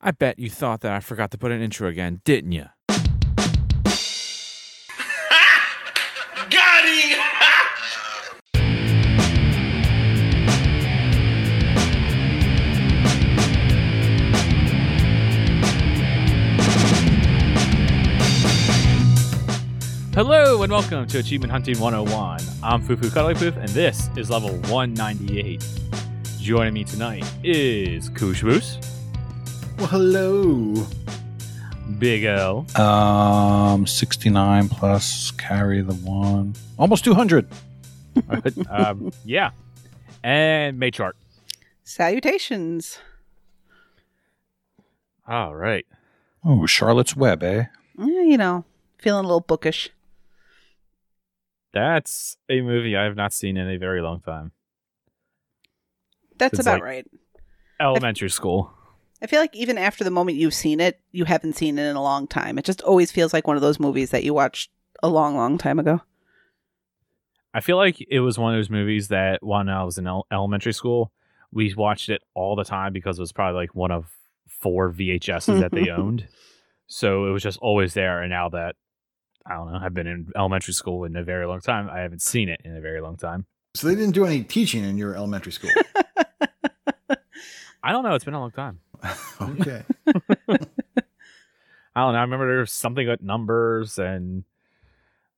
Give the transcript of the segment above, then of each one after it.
I bet you thought that I forgot to put an intro again, didn't you? Got him! Hello and welcome to Achievement Hunting 101. I'm Fufu Cuddly Poof, and this is level 198. Joining me tonight is Kushboos, Well, hello. Big L, Um, 69 plus carry the one. Almost 200. um, yeah, and Matriarch. Salutations. All right. Oh, Charlotte's Web, eh? Eh, you know, feeling a little bookish. That's a movie I have not seen in a very long time. That's It's about like- right. Elementary school. I feel like even after the moment you've seen it, you haven't seen it in a long time. It just always feels like one of those movies that you watched a long, long time ago. I feel like it was one of those movies that when I was in el- elementary school, we watched it all the time because it was probably like one of four VHSs that they owned. So it was just always there. And now that I don't know, I've been in elementary school in a very long time, I haven't seen it in a very long time. So they didn't do any teaching in your elementary school. I don't know. It's been a long time. Okay. I don't know. I remember there was something with numbers and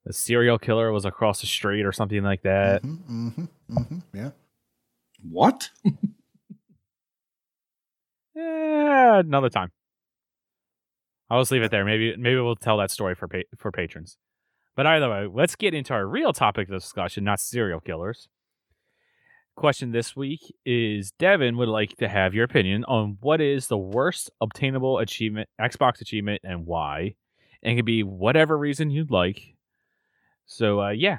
the serial killer was across the street or something like that. hmm hmm hmm Yeah. What? Yeah, another time. I'll just leave it there. Maybe maybe we'll tell that story for pa- for patrons. But either way, let's get into our real topic of discussion, not serial killers. Question this week is Devin would like to have your opinion on what is the worst obtainable achievement Xbox achievement and why. And it can be whatever reason you'd like. So uh yeah.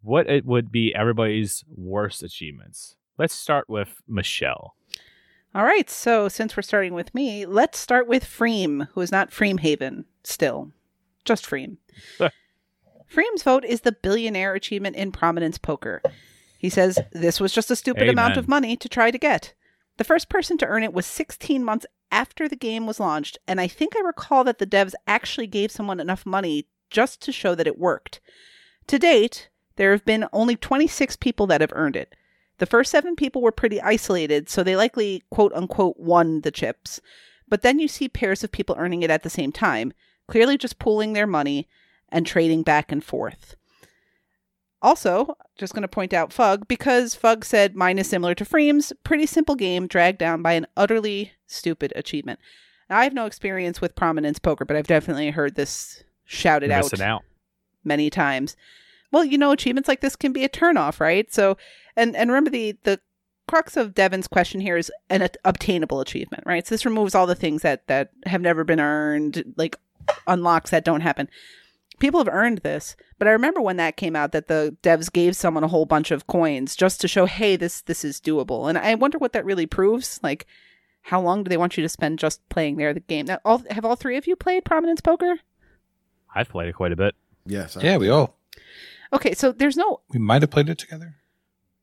What it would be everybody's worst achievements. Let's start with Michelle. All right, so since we're starting with me, let's start with Freem, who is not Freemhaven still, just Freem. Freem's vote is the billionaire achievement in prominence poker. He says this was just a stupid amount of money to try to get. The first person to earn it was 16 months after the game was launched, and I think I recall that the devs actually gave someone enough money just to show that it worked. To date, there have been only 26 people that have earned it. The first seven people were pretty isolated, so they likely quote unquote won the chips. But then you see pairs of people earning it at the same time, clearly just pooling their money and trading back and forth. Also, just going to point out Fug because Fug said mine is similar to Freem's, pretty simple game dragged down by an utterly stupid achievement. Now, I have no experience with prominence poker, but I've definitely heard this shouted out out. many times. Well, you know, achievements like this can be a turnoff, right? So, and and remember the the crux of Devin's question here is an at- obtainable achievement, right? So this removes all the things that that have never been earned, like unlocks that don't happen. People have earned this, but I remember when that came out that the devs gave someone a whole bunch of coins just to show, hey, this this is doable. And I wonder what that really proves. Like, how long do they want you to spend just playing there the game? Now, all have all three of you played Prominence Poker? I've played it quite a bit. Yes. I- Yeah, we all. Okay, so there's no We might have played it together.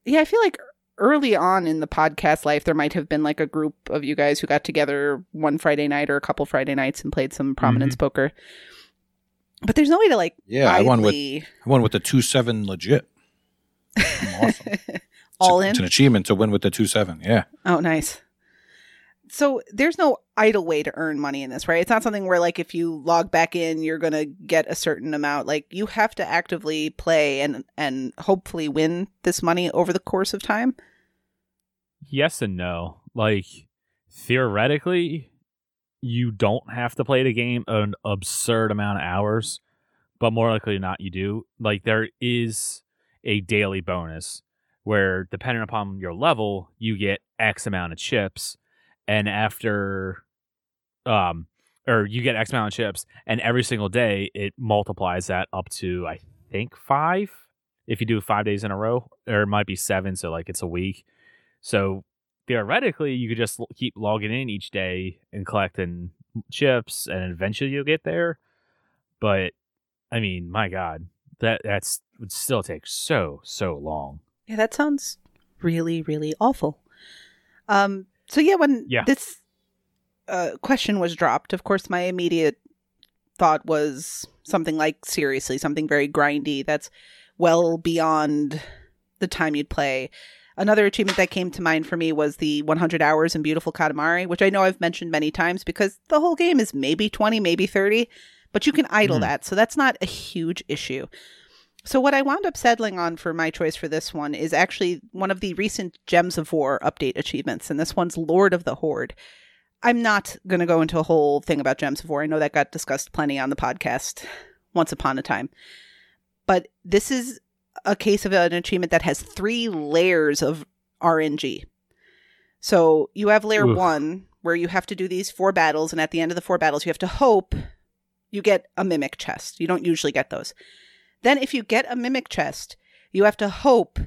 yeah, I feel like early on in the podcast life, there might have been like a group of you guys who got together one Friday night or a couple Friday nights and played some prominence mm-hmm. poker. But there's no way to like Yeah, I won with I won with the two seven legit. I'm awesome. all it's, in. It's an achievement to win with the two seven. Yeah. Oh, nice. So there's no idle way to earn money in this, right? It's not something where like if you log back in, you're gonna get a certain amount. Like you have to actively play and and hopefully win this money over the course of time. Yes and no. Like theoretically, you don't have to play the game an absurd amount of hours, but more likely than not, you do. Like there is a daily bonus where, depending upon your level, you get X amount of chips, and after, um, or you get X amount of chips, and every single day it multiplies that up to I think five. If you do five days in a row, or it might be seven, so like it's a week. So theoretically, you could just keep logging in each day and collecting chips, and eventually you'll get there. But I mean, my God, that that's would still take so so long. Yeah, that sounds really, really awful. Um, so yeah, when Yeah. this uh, question was dropped, of course, my immediate thought was something like seriously, something very grindy that's well beyond the time you'd play. Another achievement that came to mind for me was the 100 hours in Beautiful Katamari, which I know I've mentioned many times because the whole game is maybe 20, maybe 30, but you can idle Hmm. that. So that's not a huge issue. So what I wound up settling on for my choice for this one is actually one of the recent Gems of War update achievements, and this one's Lord of the Horde. I'm not going to go into a whole thing about Gems of War. I know that got discussed plenty on the podcast once upon a time. But this is a case of an achievement that has three layers of RNG. So you have layer Oof. one, where you have to do these four battles, and at the end of the four battles, you have to hope you get a mimic chest. You don't usually get those. Then, if you get a mimic chest, you have to hope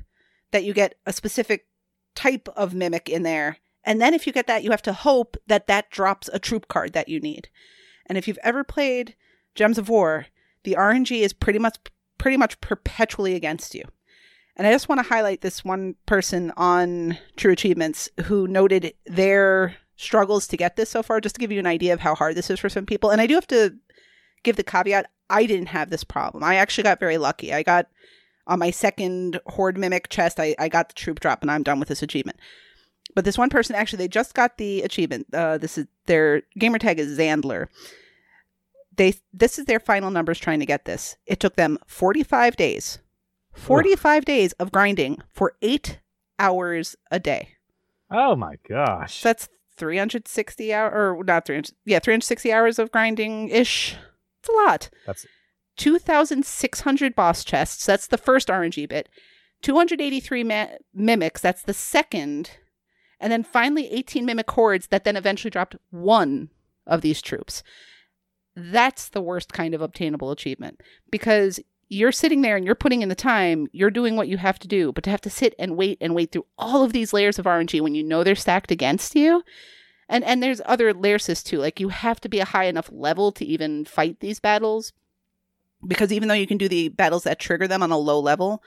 that you get a specific type of mimic in there. And then, if you get that, you have to hope that that drops a troop card that you need. And if you've ever played Gems of War, the RNG is pretty much pretty much perpetually against you. And I just want to highlight this one person on True Achievements who noted their struggles to get this so far, just to give you an idea of how hard this is for some people. And I do have to give the caveat I didn't have this problem. I actually got very lucky. I got on my second Horde Mimic chest, I, I got the troop drop and I'm done with this achievement. But this one person actually, they just got the achievement. Uh, this is their gamer tag is Zandler. They this is their final numbers trying to get this. It took them 45 days. 45 days of grinding for 8 hours a day. Oh my gosh. So that's 360 hour or not 300 yeah, 360 hours of grinding ish. It's a lot. That's 2,600 boss chests. That's the first RNG bit. 283 ma- mimics. That's the second. And then finally 18 mimic hordes that then eventually dropped one of these troops. That's the worst kind of obtainable achievement because you're sitting there and you're putting in the time, you're doing what you have to do, but to have to sit and wait and wait through all of these layers of RNG when you know they're stacked against you. And and there's other layer sys too. Like you have to be a high enough level to even fight these battles because even though you can do the battles that trigger them on a low level,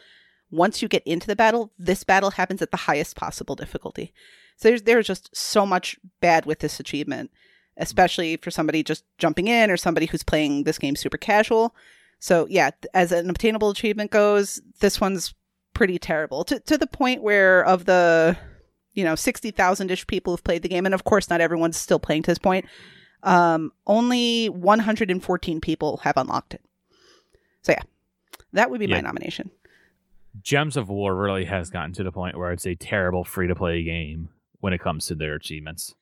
once you get into the battle, this battle happens at the highest possible difficulty. So there's there's just so much bad with this achievement, especially for somebody just jumping in or somebody who's playing this game super casual. So yeah, as an obtainable achievement goes, this one's pretty terrible to to the point where of the you know sixty thousand ish people who've played the game, and of course not everyone's still playing to this point. Um, only one hundred and fourteen people have unlocked it. So yeah, that would be my nomination. Gems of War really has gotten to the point where it's a terrible free to play game when it comes to their achievements.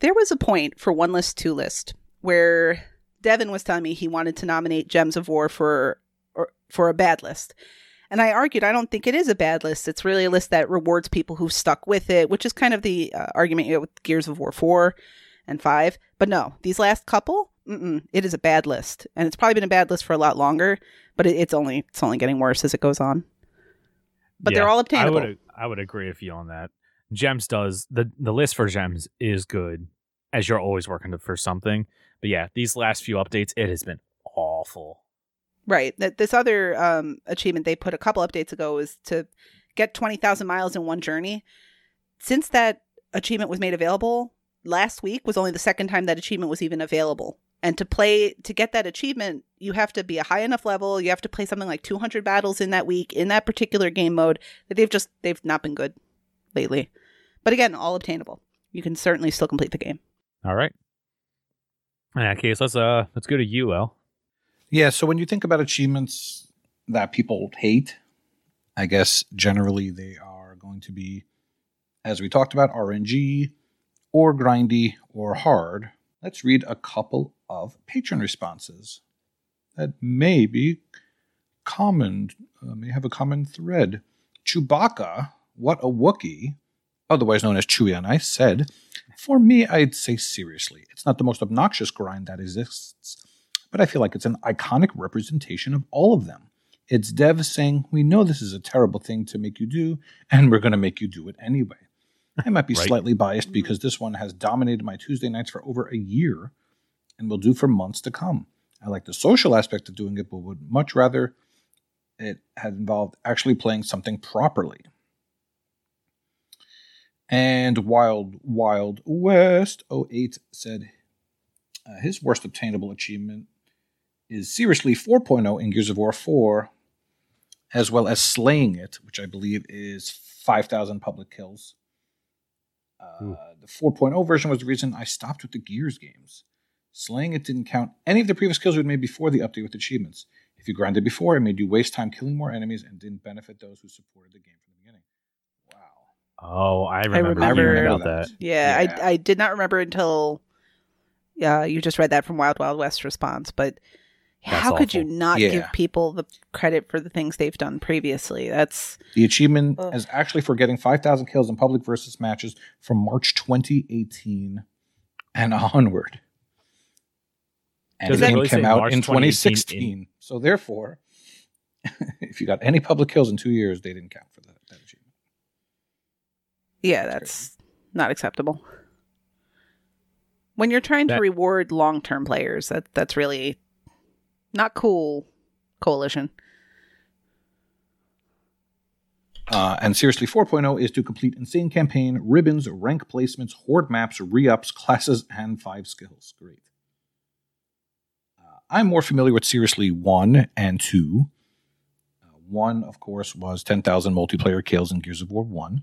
There was a point for one list, two list where Devin was telling me he wanted to nominate Gems of War for or, for a bad list. And I argued I don't think it is a bad list. It's really a list that rewards people who've stuck with it, which is kind of the uh, argument you get with Gears of War 4 and 5. But no, these last couple, it is a bad list. And it's probably been a bad list for a lot longer, but it, it's only it's only getting worse as it goes on. But they're Yeah, all I obtainable. would I would agree with you on that. Gems does the the list for gems is good as you're always working for something. But yeah, these last few updates, it has been awful. Right. This other um, achievement they put a couple updates ago was to get twenty thousand miles in one journey. Since that achievement was made available last week, was only the second time that achievement was even available. And to play to get that achievement, you have to be a high enough level. You have to play something like two hundred battles in that week in that particular game mode. That they've just they've not been good lately. But again, all obtainable. You can certainly still complete the game. All right. In that case, let's uh let's go to you, El. Yeah, so when you think about achievements that people hate, I guess generally they are going to be, as we talked about, RNG or grindy or hard. Let's read a couple of patron responses that may be common, uh, may have a common thread. Chewbacca, what a Wookie, otherwise known as Chewy on Ice, said, For me, I'd say seriously, it's not the most obnoxious grind that exists but I feel like it's an iconic representation of all of them. It's devs saying, We know this is a terrible thing to make you do, and we're going to make you do it anyway. I might be Right. slightly biased because this one has dominated my Tuesday nights for over a year and will do for months to come. I like the social aspect of doing it, but would much rather it had involved actually playing something properly. And Wild Wild West 08 said uh, his worst obtainable achievement is seriously 4.0 in Gears of War 4, as well as slaying it, which I believe is 5,000 public kills. Uh, Ooh. the 4.0 version was the reason I stopped with the Gears games. Slaying it didn't count any of the previous kills we'd made before the update with achievements. If you grinded before, it made you waste time killing more enemies and didn't benefit those who supported the game from the beginning. Wow. Oh, I remember, remember hearing about that. Yeah, Yeah. I I did not remember until yeah, you just read that from Wild Wild West response, but That's how could you not Yeah. give people the credit for the things they've done previously? That's The achievement Ugh. is actually for getting 5,000 kills in public versus matches from March 2018 and onward. And Does it really came out March in 2018 2016. So therefore, if you got any public kills in two years, they didn't count for that, that achievement. Yeah, that's not acceptable. When you're trying to reward long-term players, that that's really not cool. Coalition. Uh, and seriously, 4.0 is to complete insane campaign, ribbons, rank placements, horde maps, re-ups, classes, and five skills. Great. Uh, I'm more familiar with seriously 1 and 2. Uh, 1, of course, was 10,000 multiplayer kills in Gears of War 1.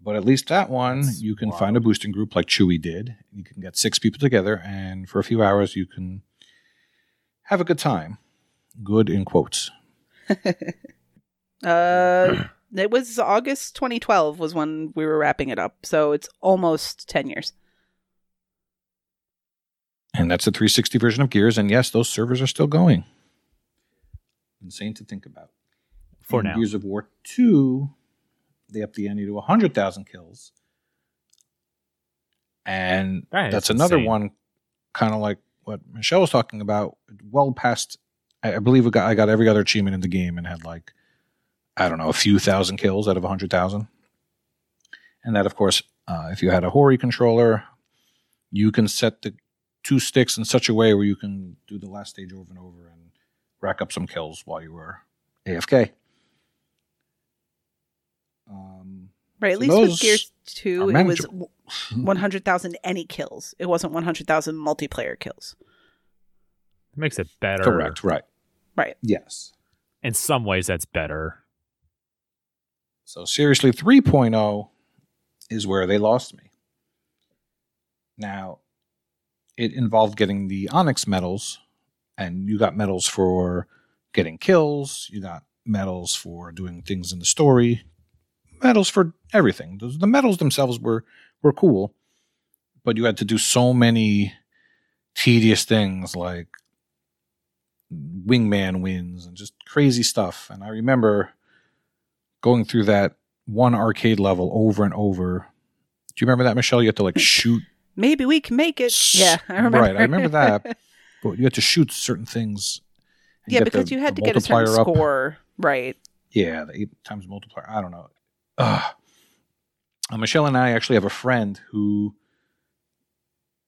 But at least that one, That's you can wild. find a boosting group like Chewy did. You can get six people together, and for a few hours, you can have a good time. Good in quotes. Uh, it was August 2012 was when we were wrapping it up, so it's almost 10 years. And that's a 360 version of Gears. And yes, those servers are still going. Insane to think about. For In now. Gears of War 2, they upped the ante to 100,000 kills. And That that's another insane. one, kind of like what Michelle was talking about. Well past, I I believe we got, I got every other achievement in the game and had like, I don't know, a few thousand kills out of 100,000. And that, of course, uh, if you had a Hori controller, you can set the two sticks in such a way where you can do the last stage over and over and rack up some kills while you were AFK. Um, Right, at So least with those Gears 2, it was manageable. w- 100,000 any kills. It wasn't 100,000 multiplayer kills. It makes it better. correct, right. Right. Yes. In some ways, that's better. So seriously, 3.0 is where they lost me. Now, it involved getting the Onyx medals, and you got medals for getting kills, you got medals for doing things in the story, medals for everything. The medals themselves were were cool, but you had to do so many tedious things like wingman wins and just crazy stuff. And I remember going through that one arcade level over and over. Do you remember that, Michelle? You had to like shoot. Maybe we can make it. Yeah, I remember. Right, I remember that. But you had to shoot certain things. yeah, because the- you had to get a certain up. score. Right. Yeah, the eight times multiplier. I don't know. Ugh. Uh, Michelle and I actually have a friend who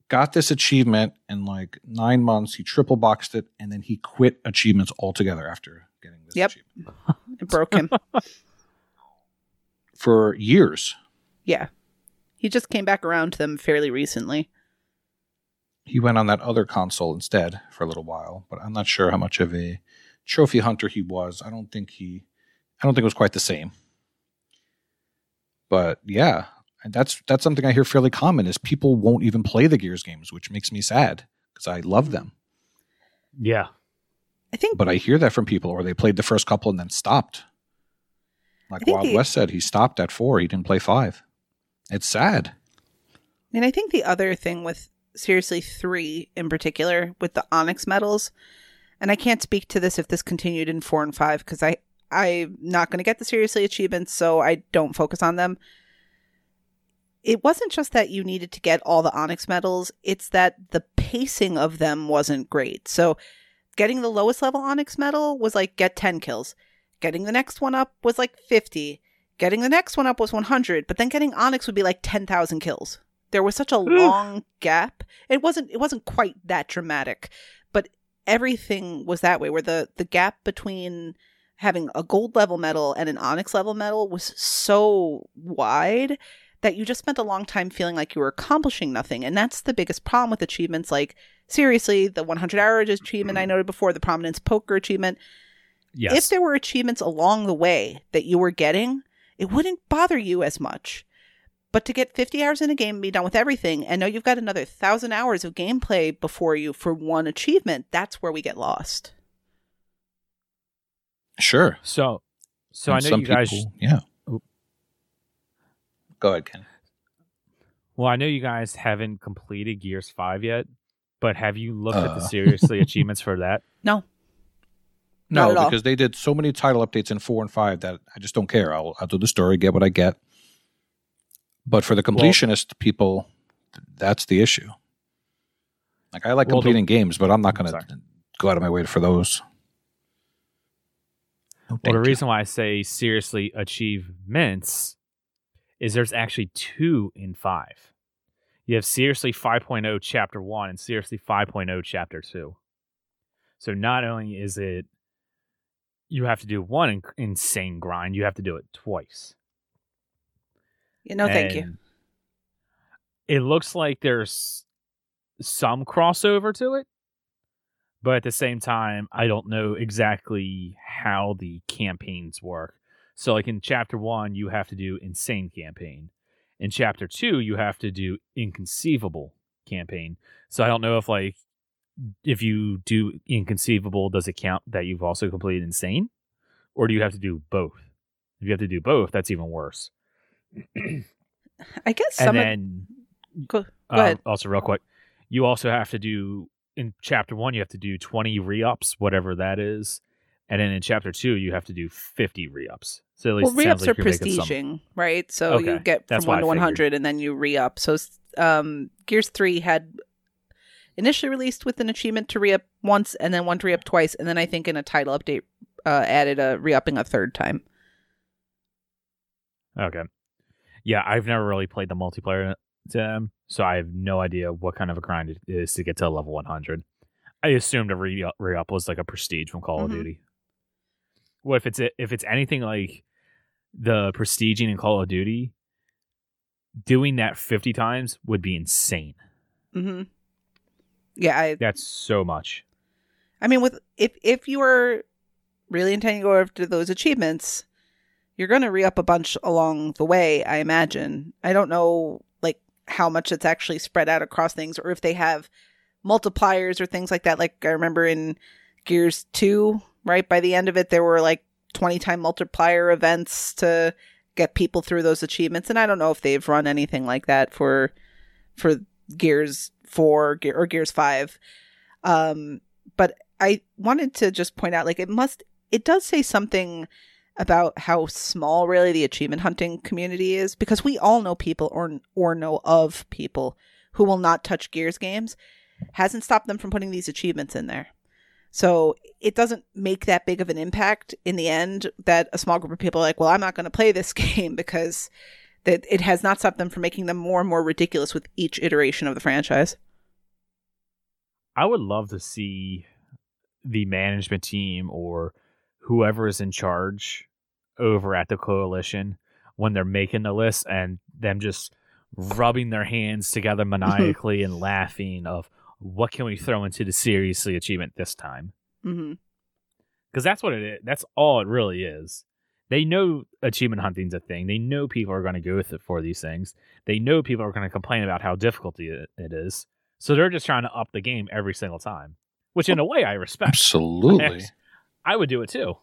got this achievement in like nine months. He triple boxed it, and then he quit achievements altogether after getting this Yep. achievement It broke him. for years. yeah. He just came back around to them fairly recently. He went on that other console instead for a little while, but I'm not sure how much of a trophy hunter he was. I don't think he, I don't think it was quite the same. But yeah, and that's that's something I hear fairly common is people won't even play the Gears games, which makes me sad because I love them. Yeah. I think But I hear that from people, or they played the first couple and then stopped. Like Wild the- West said, he stopped at four. He didn't play five. It's sad. And I think the other thing with seriously three in particular with the onyx medals, and I can't speak to this if this continued in four and five because I I'm not going to get the seriously achievements, so I don't focus on them. It wasn't just that you needed to get all the onyx medals; it's that the pacing of them wasn't great. So, getting the lowest level onyx medal was like get ten kills. Getting the next one up was like fifty. Getting the next one up was 100, but then getting Onyx would be like 10,000 kills. There was such a long gap. It wasn't it wasn't quite that dramatic, but everything was that way where the the gap between having a gold level medal and an onyx level medal was so wide that you just spent a long time feeling like you were accomplishing nothing. And that's the biggest problem with achievements. Like, seriously, the 100 hour achievement I noted before, the prominence poker achievement. Yes. If there were achievements along the way that you were getting, it wouldn't bother you as much. But to get 50 hours in a game and be done with everything and know you've got another 1,000 hours of gameplay before you for one achievement, that's where we get lost. Sure. so, so And I know some you guys. people- yeah. Oop. Go ahead, Ken. Well, I know you guys haven't completed Gears Five yet, but have you looked at the Uh. seriously achievements for that? No. No, Not all. because they did so many title updates in four and five that I just don't care. I'll I'll do the story, get what I get. But for the completionist people, th- that's the issue. Like I like Well, the- completing games, but I'm not going to go out of my way for those. No, Well, thank the you. reason why I say seriously achievements is there's actually two in five. You have seriously 5.0 chapter 1 and seriously 5.0 chapter 2. So not only is it you have to do one in- insane grind, you have to do it twice. No, thank you. It looks like there's some crossover to it, but at the same time, I don't know exactly how the campaigns work. So, like in chapter one, you have to do insane campaign. In chapter two, you have to do inconceivable campaign. So, I don't know if like if you do inconceivable, does it count that you've also completed insane, or do you have to do both? If you have to do both, that's even worse. I guess and some of then Go, go um, ahead. also real quick you also have to do in chapter one you have to do 20 re-ups whatever that is and then in chapter two you have to do 50 re-ups so at least sounds re-ups like are prestiging, right? So you get that's from what one to hundred, and then you re-up. So um, Gears Three had initially released with an achievement to re-up once, and then one to re-up twice, and then I think in a title update uh, added a re-upping a third time. okay yeah i've never really played the multiplayer them so i have no idea what kind of a grind it is to get to level 100 i assumed a re- re-up was like a prestige from call Mhm. of duty what if it's if it's anything like the prestiging in call of duty doing that 50 times would be insane hmm Yeah, I That's so much. I mean, with if if you are really intending to go after those achievements, you're going to re up a bunch along the way. I imagine. I don't know how much it's actually spread out across things, or if they have multipliers or things like that. Like I remember in Gears Two, right by the end of it, there were like twenty time multiplier events to get people through those achievements, and I don't know if they've run anything like that for for Gears Four or Gears Five. Um, but I wanted to just point out like it must it does say something about how small really the achievement hunting community is because we all know people or or know of people who will not touch Gears games hasn't stopped them from putting these achievements in there. So it doesn't make that big of an impact in the end that a small group of people are like, well, I'm not going to play this game because that it has not stopped them from making them more and more ridiculous with each iteration of the franchise. I would love to see the management team or whoever is in charge over at the coalition when they're making the list and them just rubbing their hands together maniacally and laughing of what can we throw into the seriously achievement this time? Mm-hmm. Because that's what it is that's all it really is. They know achievement hunting's a thing. They know people are going to go with it for these things. They know people are going to complain about how difficult it it is. So they're just trying to up the game every single time which in a way i respect. Absolutely. I would do it too.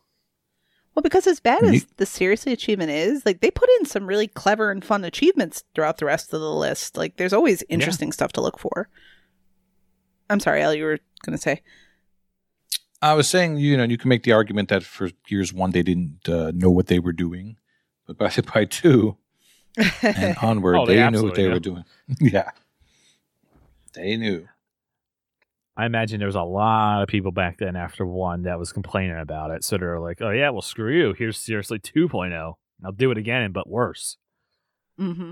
Well, because as bad as the seriously achievement is, like they put in some really clever and fun achievements throughout the rest of the list. Like there's always interesting stuff to look for. I'm sorry, Al, you were gonna say. I was saying, you know, you can make the argument that for Gears One they didn't uh, know what they were doing, but by by two and onward, Oh, they they, knew what they do. were doing. yeah, they knew. I imagine there was a lot of people back then after one that was complaining about it. So they're like, oh, yeah, well, screw you. Here's seriously 2.0. I'll do it again, but worse. hmm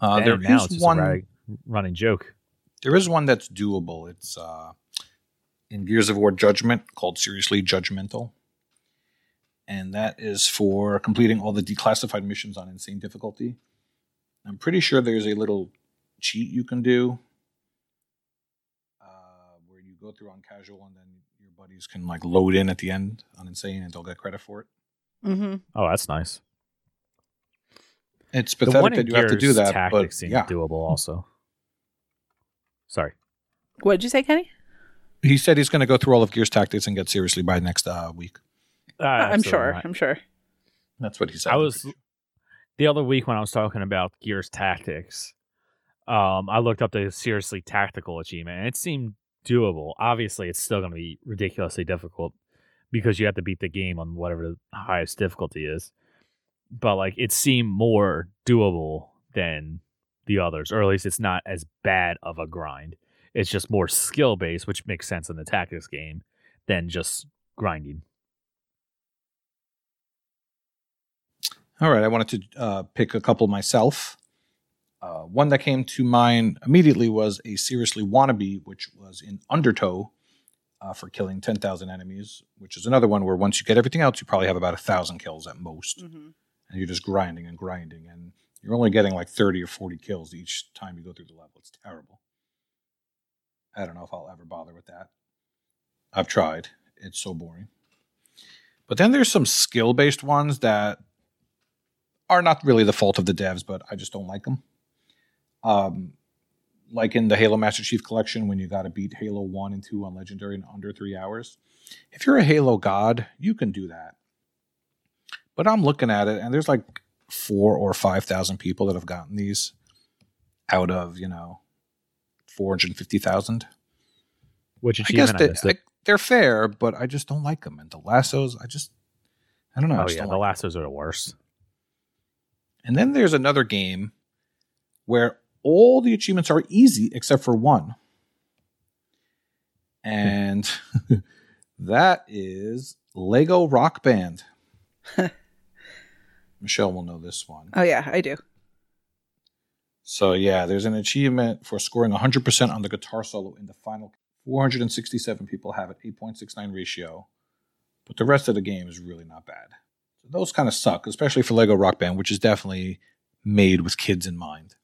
Uh, And there now is it's just one. a rag- running joke. There is one that's doable. It's uh, in Gears of War Judgment called Seriously Judgmental. and that is for completing all the declassified missions on insane difficulty. I'm pretty sure there's a little cheat you can do where you go through on casual and then your buddies can like load in at the end on insane and they'll get credit for it. Mm-hmm. Oh, that's nice. It's the pathetic one in that you have to do Gears that, tactics but seemed yeah, doable also. Sorry. What did you say, Kenny? he said he's going to go through all of Gears tactics and get seriously by next uh, week. Uh, I'm sure. not. I'm sure. That's what he said. I was the other week when I was talking about Gears Tactics. Um, I looked up the seriously tactical achievement, and it seemed doable. Obviously, it's still going to be ridiculously difficult because you have to beat the game on whatever the highest difficulty is. But like, it seemed more doable than the others, or at least it's not as bad of a grind. It's just more skill based, which makes sense in the tactics game than just grinding. All right, I wanted to uh, pick a couple myself. Uh, one that came to mind immediately was a seriously wannabe, which was in Undertow uh, for killing 10,000 enemies, which is another one where once you get everything else, you probably have about a thousand kills at most. Mm-hmm. And you're just grinding and grinding, and you're only getting like 30 or 40 kills each time you go through the level. It's terrible. I don't know if I'll ever bother with that. I've tried, it's so boring. But then there's some skill based ones that are not really the fault of the devs, but I just don't like them. Um, like in the Halo Master Chief Collection, when you got to beat Halo 1 and 2 on Legendary in under three hours. If you're a Halo god, you can do that. But I'm looking at it, and there's like four or 5,000 people that have gotten these out of, you know, 450,000. Which I achievement guess I they, missed it. I- they're fair, but I just don't like them. And the lassos, I just, I don't know. Oh yeah, the like lassos are the worst. And then there's another game where all the achievements are easy except for one. And that is Lego Rock Band. Michelle will know this one. Oh yeah, I do. So, yeah, there's an achievement for scoring 100% on the guitar solo in the final. 467 people have it, 8.69 ratio. But the rest of the game is really not bad. So those kind of suck, especially for Lego Rock Band, which is definitely made with kids in mind.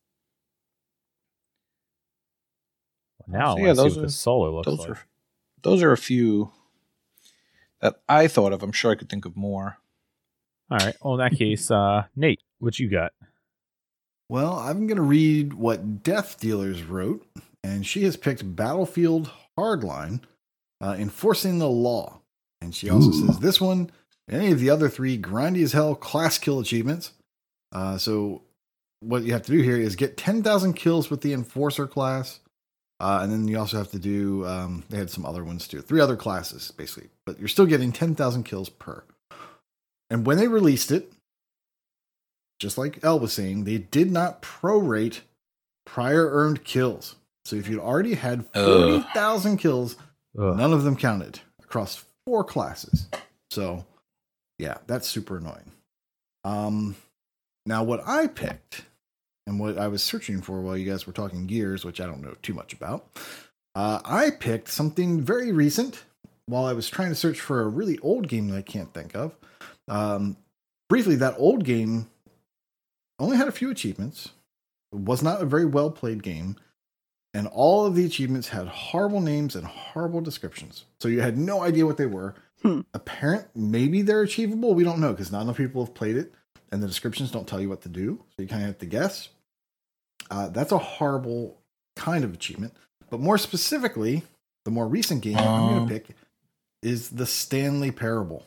Now So, I yeah, want to see those what are- the solo looks Those like. are those are a few that I thought of. I'm sure I could think of more. All right. Well, in that case, uh, Nate, what you got? Well, I'm going to read what Death Dealers wrote, and she has picked Battlefield Hardline, uh, Enforcing the Law. And she also Ooh. says this one, any of the other three grindy as hell class kill achievements. Uh, so, what you have to do here is get 10,000 kills with the Enforcer class. Uh, and then you also have to do, um, they had some other ones too, three other classes basically, but you're still getting 10,000 kills per. And when they released it, just like El was saying, they did not prorate prior earned kills. So if you'd already had Ugh. 40,000 kills, Ugh. none of them counted across four classes. So yeah, that's super annoying. Um, now what I picked and what I was searching for while you guys were talking gears, which I don't know too much about, uh, I picked something very recent while I was trying to search for a really old game that I can't think of. Um, briefly, that old game only had a few achievements. It was not a very well played game. And all of the achievements had horrible names and horrible descriptions. So you had no idea what they were. Hmm. Apparent, maybe they're achievable. We don't know because not enough people have played it. And the descriptions don't tell you what to do. So you kind of have to guess. Uh, that's a horrible kind of achievement. But more specifically, the more recent game I'm Um. going to pick is the Stanley Parable.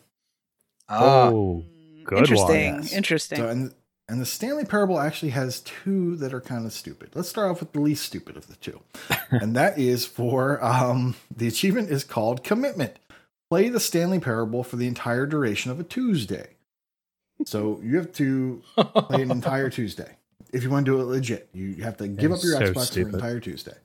Ah, oh, good interesting. yes. Interesting. So, and and the Stanley Parable actually has two that are kind of stupid. Let's start off with the least stupid of the two, and that is for um, the achievement is called Commitment. Play the Stanley Parable for the entire duration of a Tuesday. So you have to play an entire Tuesday. If you want to do it legit, you have to give That up your so Xbox for an entire Tuesday.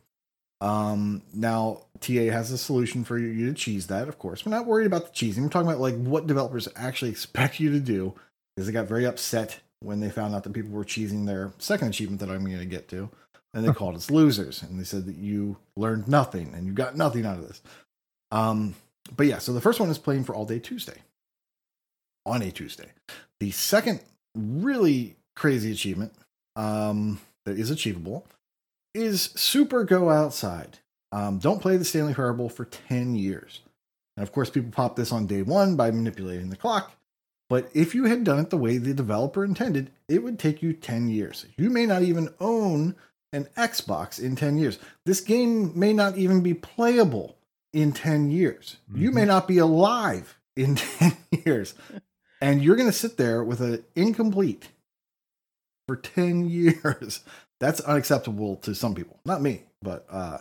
Um, now TA has a solution for you to cheese that. Of course, we're not worried about the cheesing. We're talking about like what developers actually expect you to do because they got very upset when they found out that people were cheesing their second achievement that I'm going to get to, and they called us losers, and they said that you learned nothing and you got nothing out of this. Um, but yeah, so the first one is playing for all day Tuesday. on a Tuesday. The second really crazy achievement um, that is achievable is Super Go Outside. Um, don't play the Stanley Parable for 10 years. And of course, people pop this on day one by manipulating the clock. But if you had done it the way the developer intended, it would take you 10 years. You may not even own an Xbox in 10 years. This game may not even be playable in 10 years. You may not be alive in 10 years. And you're going to sit there with an incomplete for 10 years. That's unacceptable to some people. Not me, but uh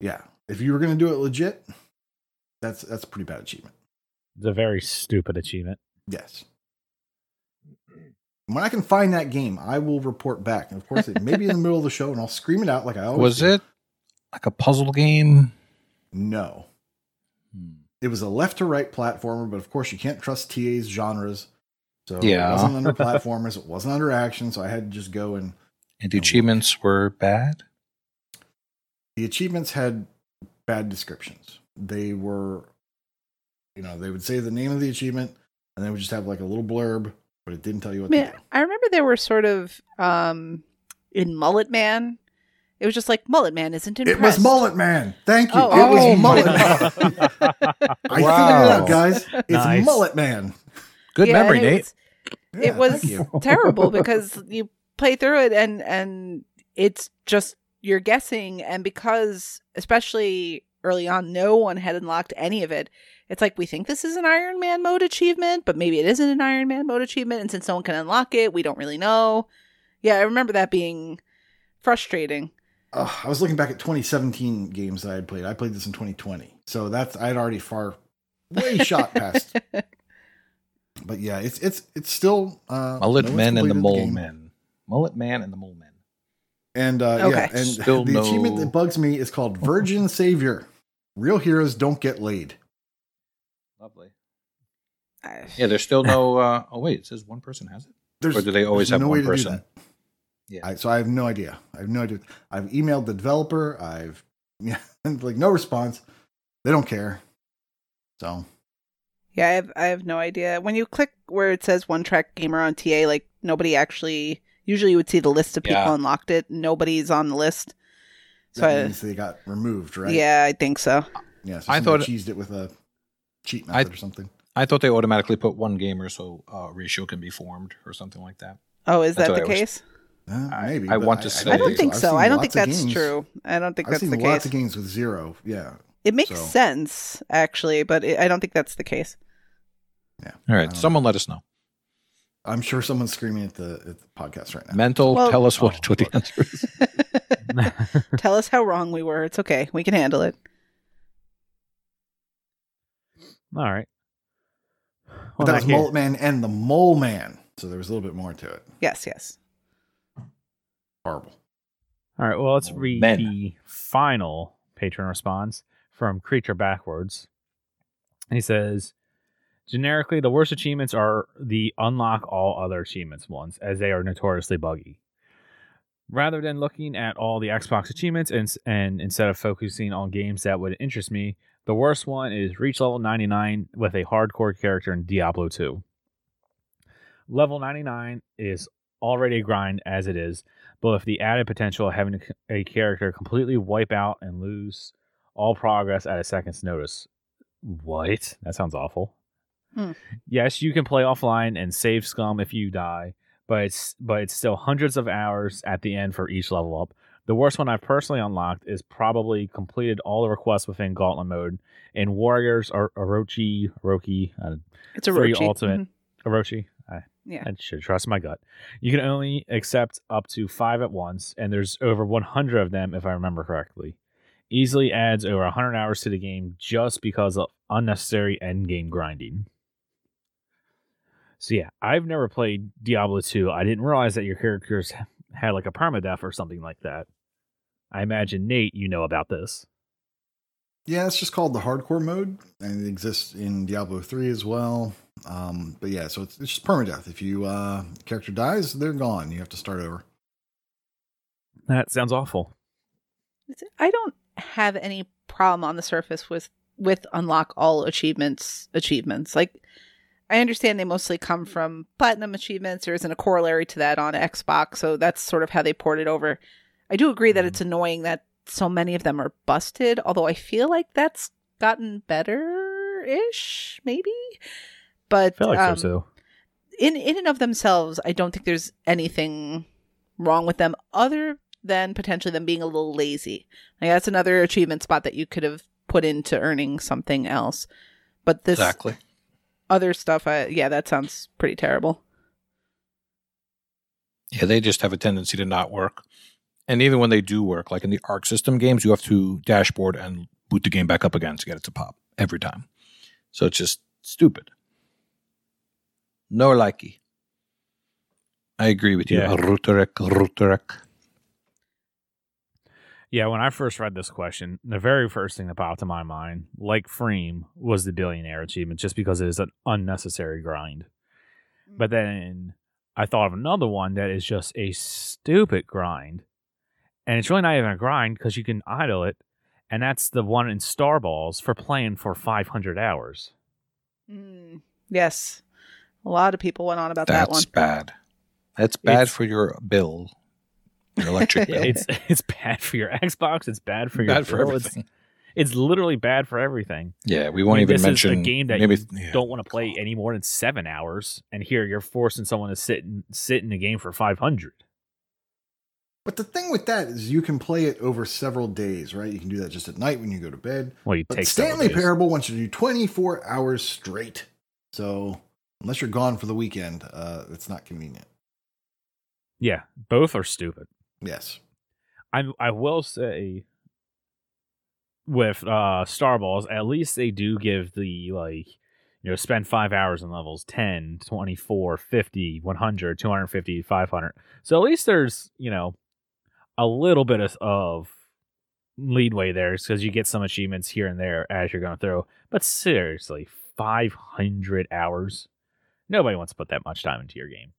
yeah, if you were going to do it legit, that's that's a pretty bad achievement. It's a very stupid achievement. Yes. When I can find that game, I will report back. And of course, it may be in the middle of the show, and I'll scream it out like I always Was do. it like a puzzle game? No, Hmm. it was a left to right platformer, but of course, you can't trust TA's genres. So Yeah. it wasn't under platformers. It wasn't under action. So I had to just go and And the achievements were bad? the achievements had bad descriptions. They were, you know, they would say the name of the achievement, and they would just have like a little blurb, but it didn't tell you what Man, to do. I remember there were sort of um in Mullet Man. It was just like Mullet Man isn't It impressed. was Mullet Man. Thank you. Oh, it was oh Mullet Man. I Wow. figured it out, guys. It's Nice. Mullet Man. Good Yeah, memory, and it Nate. Yeah, it was terrible because you play through it and and it's just you're guessing. And because especially early on no one had unlocked any of it it's like we think this is an iron man mode achievement but maybe it isn't an iron man mode achievement. And since no one can unlock it we don't really know. Yeah i remember that being frustrating. Ugh, I was looking back at 2017 games that I had played. I played this in 2020, so that's I had already far, way shot past. But yeah, it's it's it's still uh, Mullet no Men and the Mole game. Men. Mullet Man and the Mole Men. And uh, Okay. yeah, and Still the achievement that bugs me is called Virgin Savior. Real heroes don't get laid. Lovely. Yeah, there's still no. Uh, oh wait, it says one person has it. There's, Or do they always have way one person? Yeah. I, so I have no idea. I have no idea. I've emailed the developer. I've yeah, like no response. They don't care. So yeah I have, I have no idea when you click where it says one track gamer on ta like nobody actually usually you would see the list of people Yeah. unlocked it nobody's on the list so that I- means they got removed, right? yeah i think so Yeah. So I I thought- thought cheesed it with a cheat I- method or something. I thought they automatically put one gamer so uh, ratio can be formed or something like that. Oh, is That's that the I was- case? Uh, I- maybe. I but want to say- I don't think I've so. I don't think that's games- true. I don't think I've that's seen the lots case. of games with zero. Yeah. It makes so- sense, actually, but it, I don't think that's the case. Yeah. All right. I right, don't someone let us know. I'm sure someone's screaming at the at the podcast right now. Mental, Well- tell us what, Oh, what the answer is. Tell us how wrong we were. It's okay. We can handle it. All right. Well, that was that case- Mullet Man and the Mole Man. So there was a little bit more to it. Yes, yes. Horrible. All right. Well, let's read men. the final patron response from Creature Backwards. He says, generically, the worst achievements are the unlock all other achievements ones, as they are notoriously buggy. Rather than looking at all the Xbox achievements and, and instead of focusing on games that would interest me, the worst one is reach level 99 with a hardcore character in Diablo 2. Level 99 is already a grind as it is, but with the added potential of having a, a character completely wipe out and lose all progress at a second's notice. What? That sounds awful. Hmm. Yes, you can play offline and save scum if you die, but it's but it's still hundreds of hours at the end for each level up. The worst one I've personally unlocked is probably completed all the requests within Gauntlet mode in Warriors or Orochi, Orochi, uh, It's a Free Rochi. ultimate. Mhm. Orochi. I, Yeah. I should trust my gut. You can only accept up to five at once, and there's over 100 of them if I remember correctly. Easily adds over 100 hours to the game just because of unnecessary end game grinding. So yeah, I've never played Diablo 2. I didn't realize that your characters had like a permadeath or something like that. I imagine Nate, you know about this. Yeah, it's just called the hardcore mode, and it exists in Diablo 3 as well. Um, but yeah, so it's, it's just permadeath. If you uh character dies, they're gone. You have to start over. That sounds awful. I don't have any problem on the surface with with unlock all achievements achievements. Like I understand they mostly come from platinum achievements. There isn't a corollary to that on Xbox, so that's sort of how they port it over. I do agree that it's annoying that so many of them are busted, although I feel like that's gotten better ish, maybe. But I feel like um, so too. in in and of themselves, I don't think there's anything wrong with them other than potentially them being a little lazy. Like that's another achievement spot that you could have put into earning something else. But this Exactly. Other stuff, I, yeah, that sounds pretty terrible. Yeah, they just have a tendency to not work. And even when they do work, like in the Arc System games, you have to dashboard and boot the game back up again to get it to pop every time. So it's just stupid. No likey. I agree with you. Yeah. Rutarek, Rutarek. Yeah, when I first read this question, the very first thing that popped to my mind, like Freem, was the billionaire achievement, just because it is an unnecessary grind. But then I thought of another one that is just a stupid grind. And it's really not even a grind because you can idle it. And that's the one in Star Balls for playing for 500 hours. Mm, yes, a lot of people went on about that one. That's bad. That's bad It's- for your bill, your electric bill. It's it's bad for your Xbox. It's bad for your bad for bill, it's- everything. It's, literally bad for everything. Yeah, we won't mean, even this mention is a game that maybe, you yeah. don't want to play any more than seven hours, and here you're forcing someone to sit and sit in the game for 500. But the thing with that is you can play it over several days, right? You can do that just at night when you go to bed. Well, you But take Stanley days. Parable wants you to do 24 hours straight. So unless you're gone for the weekend, uh, it's not convenient. Yeah, both are stupid. Yes. I I will say with uh Star Balls, at least they do give the like you know, spend 5 hours in levels 10, 24, 50, 100, 250, 500. So at least there's, you know, a little bit of, of leadway there because you get some achievements here and there as you're going through. But seriously, 500 hours? Nobody wants to put that much time into your game.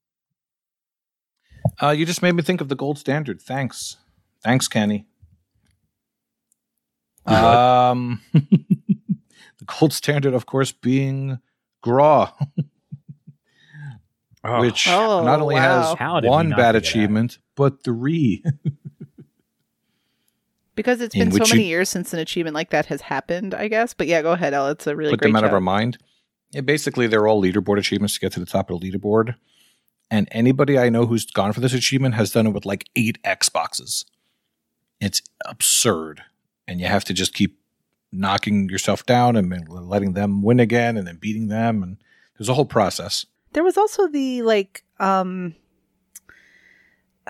Uh, you just made me think of the gold standard. Thanks. Thanks, Kenny. Um, the gold standard, of course, being Graw, Oh, which Oh, not only wow. Has did one bad do that? achievement, but three. Because it's been so many you- years since an achievement like that has happened, I guess. But yeah, go ahead, Elle. It's a really Put great them out of our mind. Yeah, basically, they're all leaderboard achievements to get to the top of the leaderboard. And anybody I know who's gone for this achievement has done it with like eight Xboxes. It's absurd. And you have to just keep knocking yourself down and letting them win again and then beating them. And there's a whole process. There was also the like um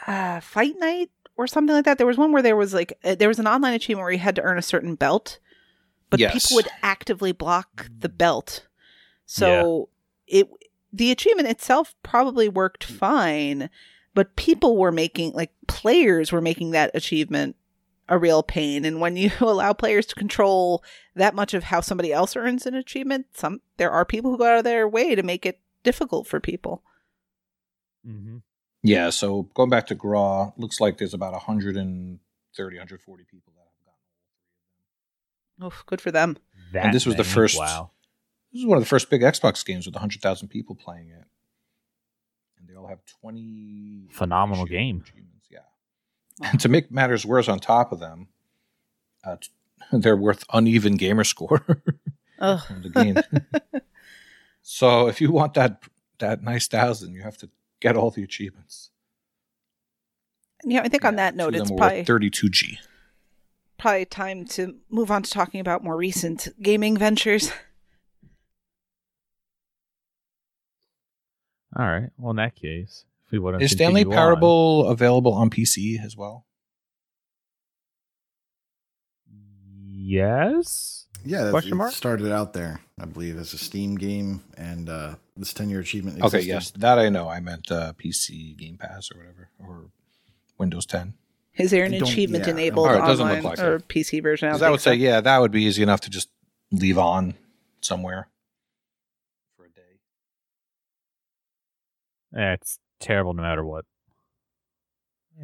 uh fight night or something like that. There was one where there was like uh, there was an online achievement where you had to earn a certain belt, but Yes. people would actively block the belt. So it the achievement itself probably worked fine, but people were making like players were making that achievement a real pain and when you allow players to control that much of how somebody else earns an achievement some there are people who go out of their way to make it difficult for people Mm-hmm. Yeah. So going back to Graw, looks like there's about 130, 140 people that have gotten Oof, good for them That And this was the first- Wow. This is one of the first big Xbox games with 100,000 people playing it. And they all have 20 Phenomenal game. achievements, Yeah. And to make matters worse on top of them, uh, t- they're worth uneven gamer score Ugh. on the game. so if you want that that nice thousand, you have to get all the achievements. yeah i think on that note it's worth probably 32G. probably time to move on to talking about more recent gaming ventures All right. Well, in that case, if we want to Is Stanley Parable available on PC as well? Yes. Yeah, that's, Question it mark? started out there, I believe, as a Steam game, and uh, this 10 year achievement. Okay, yes, that I know. I meant uh, PC Game Pass or whatever, or Windows 10. is there an achievement yeah, enabled All right, it doesn't look online like or it. pc version I, Because don't I would think say, so. yeah, that would be easy enough to just leave on somewhere for a day. Eh, It's terrible no matter what.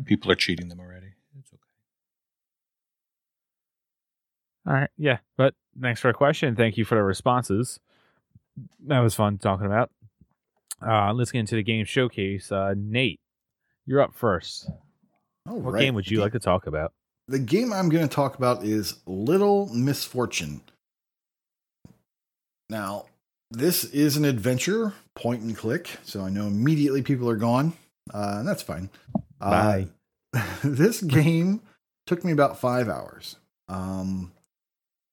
People are cheating them already. It's okay. All right. Yeah. But thanks for the question. Thank you for the responses. that was fun talking about. Uh, let's get into the game showcase. Uh, Nate, you're up first. All What right. game would you The- like to talk about? The game I'm going to talk about is Little Misfortune. Now, this is an adventure, point and click, so I know immediately people are gone, uh, and that's fine. Bye. Uh, this game took me about five hours. Um,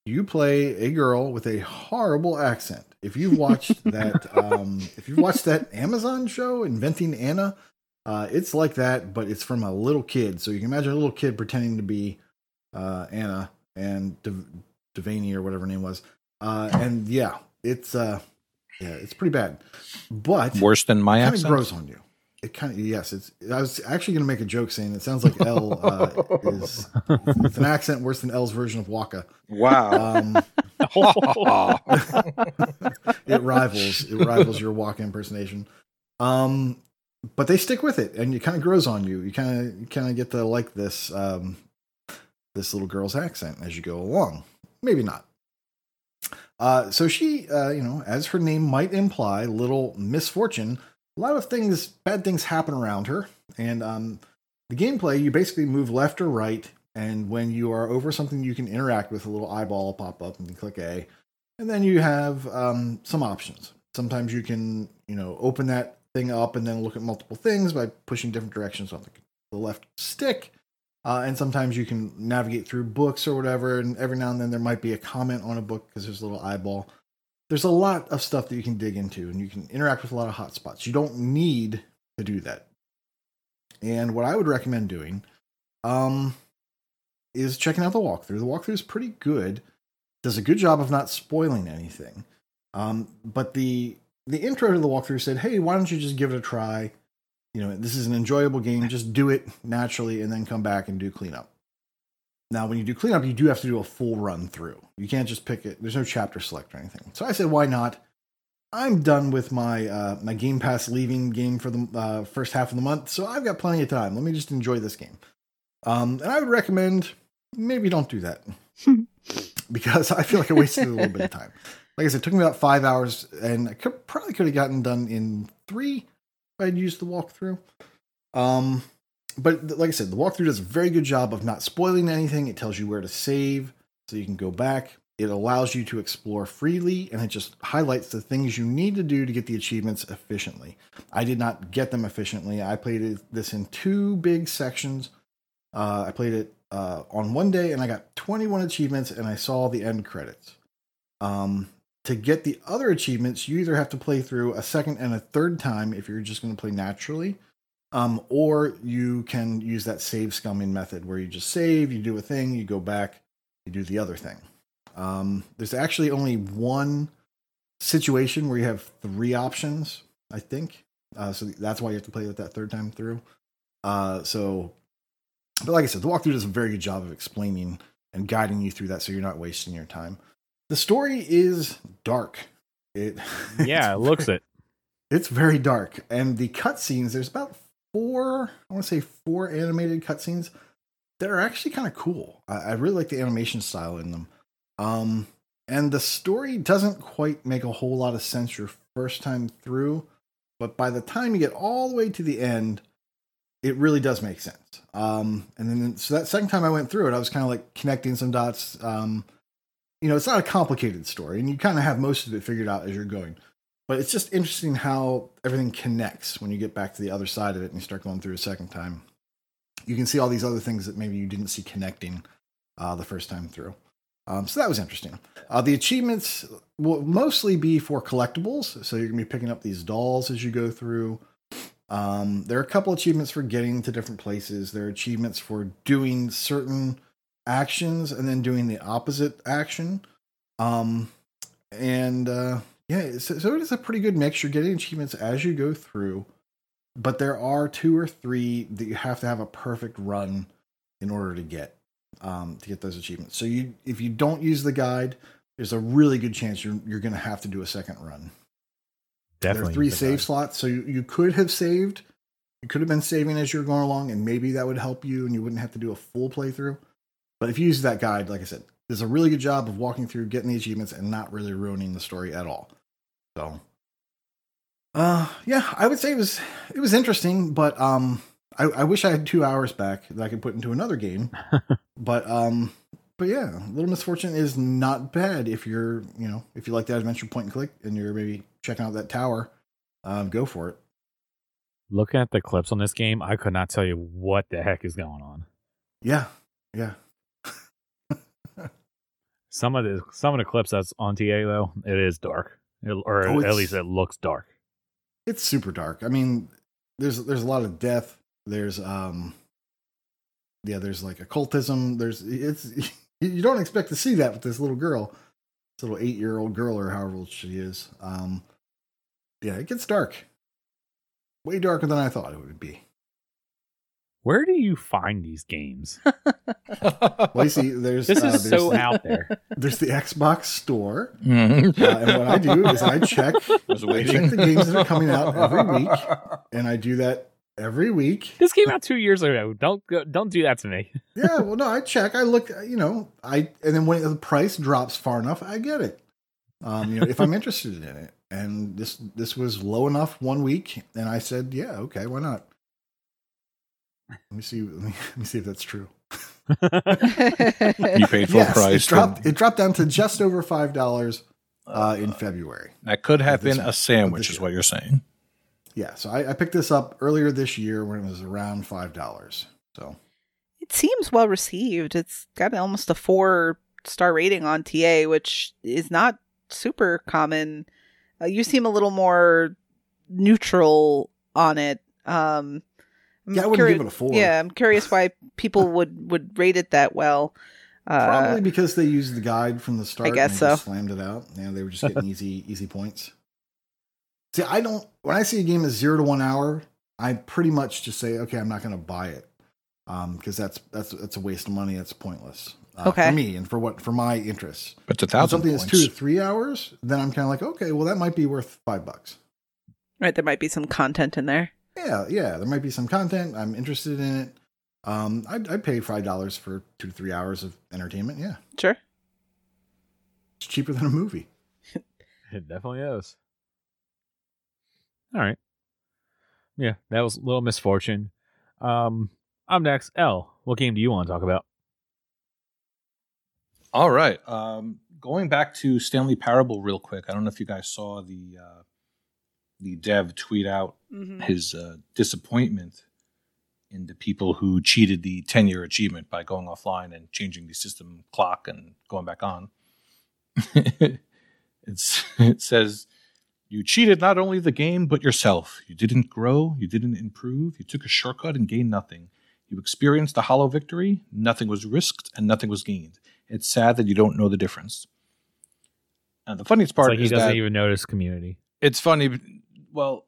you play a girl with a horrible accent. If you've watched that, um, if you've watched that Amazon show, Inventing Anna, uh, it's like that, but it's from a little kid. So you can imagine a little kid pretending to be uh, Anna and Dev- Devaney or whatever her name was. Uh, and yeah, it's uh, yeah, it's pretty bad. But Worse than my it kind of accent. grows on you. It kind of yes. It's. I was actually going to make a joke saying it sounds like L uh, is it's an accent worse than L's version of Waka. Wow. Um, it rivals it rivals your Waka impersonation. Um, but they stick with it, and it kind of grows on you. You kind of you kind of get to like this um, this little girl's accent as you go along. Maybe not. Uh, so she, uh, you know, as her name might imply, little misfortune. A lot of things, bad things happen around her, and um, the gameplay you basically move left or right, and when you are over something you can interact with, a little eyeball pop up, and you click A, and then you have um, some options. Sometimes you can, you know, open that thing up and then look at multiple things by pushing different directions on the, the left stick. Uh, and sometimes you can navigate through books or whatever. And every now and then there might be a comment on a book because there's a little eyeball. There's a lot of stuff that you can dig into and you can interact with a lot of hotspots. You don't need to do that. And what I would recommend doing um, is checking out the walkthrough. The walkthrough is pretty good, does a good job of not spoiling anything. Um, but the the intro to the walkthrough said, "Hey, why don't you just give it a try? You know, this is an enjoyable game. Just do it naturally, and then come back and do cleanup." Now, when you do cleanup, you do have to do a full run through. You can't just pick it. There's no chapter select or anything. So I said, "Why not?" I'm done with my uh, my Game Pass leaving game for the uh, first half of the month, so I've got plenty of time. Let me just enjoy this game. Um, and I would recommend maybe don't do that because I feel like I wasted a little bit of time. Like I said, it took me about five hours, and I could, probably could have gotten done in three I'd use the walkthrough. Um, but like I said, the walkthrough does a very good job of not spoiling anything. It tells you where to save so you can go back. It allows you to explore freely, and it just highlights the things you need to do to get the achievements efficiently. I did not get them efficiently. I played this in two big sections. Uh, I played it uh, on one day, and I got 21 achievements, and I saw the end credits. Um, to get the other achievements, you either have to play through a second and a third time if you're just going to play naturally, um, or you can use that save scumming method where you just save, you do a thing, you go back, you do the other thing. Um, there's actually only one situation where you have three options, I think. Uh, so that's why you have to play it that third time through. Uh, so, but like I said, the walkthrough does a very good job of explaining and guiding you through that so you're not wasting your time. The story is dark. It yeah, it looks it. it's very dark, and the cutscenes. There's about four. I want to say four animated cutscenes that are actually kind of cool. I, I really like the animation style in them. Um, and the story doesn't quite make a whole lot of sense your first time through, but by the time you get all the way to the end, it really does make sense. Um, and then so that second time I went through it, I was kind of like connecting some dots. Um, you know, it's not a complicated story, and you kind of have most of it figured out as you're going. But it's just interesting how everything connects when you get back to the other side of it and you start going through a second time. You can see all these other things that maybe you didn't see connecting uh, the first time through. Um, so that was interesting. Uh, the achievements will mostly be for collectibles. So you're going to be picking up these dolls as you go through. Um, there are a couple achievements for getting to different places. There are achievements for doing certain actions and then doing the opposite action. Um, and uh, yeah, so, so it is a pretty good mix. You're getting achievements as you go through, but there are two or three that you have to have a perfect run in order to get um, to get those achievements. So you, if you don't use the guide, there's a really good chance you're you're going to have to do a second run. Definitely. There are three save guy. slots, so you, you could have saved. You could have been saving as you're going along, and maybe that would help you, and you wouldn't have to do a full playthrough. But if you use that guide, like I said, there's a really good job of walking through, getting the achievements, and not really ruining the story at all. So, uh, yeah, I would say it was it was interesting, but um, I, I wish I had two hours back that I could put into another game. but um, but yeah, Little Misfortune is not bad if you're you know if you like that adventure point and click and you're maybe checking out that tower, um, go for it. Looking at the clips on this game, I could not tell you what the heck is going on. Yeah, yeah. Some of the some of the clips that's on TA though, it is dark, It- or Oh, at least it looks dark. it's super dark. I mean, there's there's a lot of death. There's um, yeah, there's like occultism. There's it's you don't expect to see that with this little girl, this little eight year old girl or however old she is. Um, yeah, it gets dark, way darker than I thought it would be. Where do you find these games? Well, you see, there's This uh, is there's, so out there. there's the Xbox store, Mhm. uh, and what I do is I check I check the games that are coming out every week, and I do that every week. This came out two years ago. Don't go, don't do that to me. yeah, well, no, I check. I look, you know, I and then when the price drops far enough, I get it. Um, you know, if I'm interested in it, and this this was low enough one week, and I said, yeah, okay, why not? Let me see. Let me, let me see if that's true. you paid full yes, price. it dropped. It dropped down to just over five dollars uh, in February. that could have been a sandwich, is what you're saying. Yeah, so I, I picked this up earlier this year when it was around five dollars. So It seems well received. It's got almost a four star rating on TA, which is not super common. Uh, you seem a little more neutral on it. Um, I'm yeah, I wouldn't curi- give it a four. Yeah, I'm curious why people would would rate it that well. Uh, Probably because they used the guide from the start. I guess and they just so. Slammed it out. Yeah, they were just getting easy, easy points. See, I don't. When I see a game is zero to one hour, I pretty much just say, okay, I'm not going to buy it, um, because that's that's that's a waste of money. That's pointless. Uh, Okay. For me and for what for my interests. But it's a If thousand something points. that's two to three hours, then I'm kind of like, okay, well, that might be worth five bucks. right, there might be some content in there. Yeah, yeah, there might be some content. I'm interested in it. Um, I'd, I'd pay five dollars for two to three hours of entertainment. Yeah, Sure. it's cheaper than a movie. It definitely is. All right. Yeah, that was a little misfortune. Um, I'm next. L, what game do you want to talk about? All right. Um, going back to Stanley Parable real quick. I don't know if you guys saw the uh, the dev tweet out Mm-hmm. his uh, disappointment in the people who cheated the 10 year achievement by going offline and changing the system clock and going back on. it's, it says, You cheated not only the game, but yourself. You didn't grow, you didn't improve, you took a shortcut and gained nothing. You experienced a hollow victory, nothing was risked, and nothing was gained. It's sad that you don't know the difference. And the funniest It's part like he doesn't that even notice community. it's funny. Well,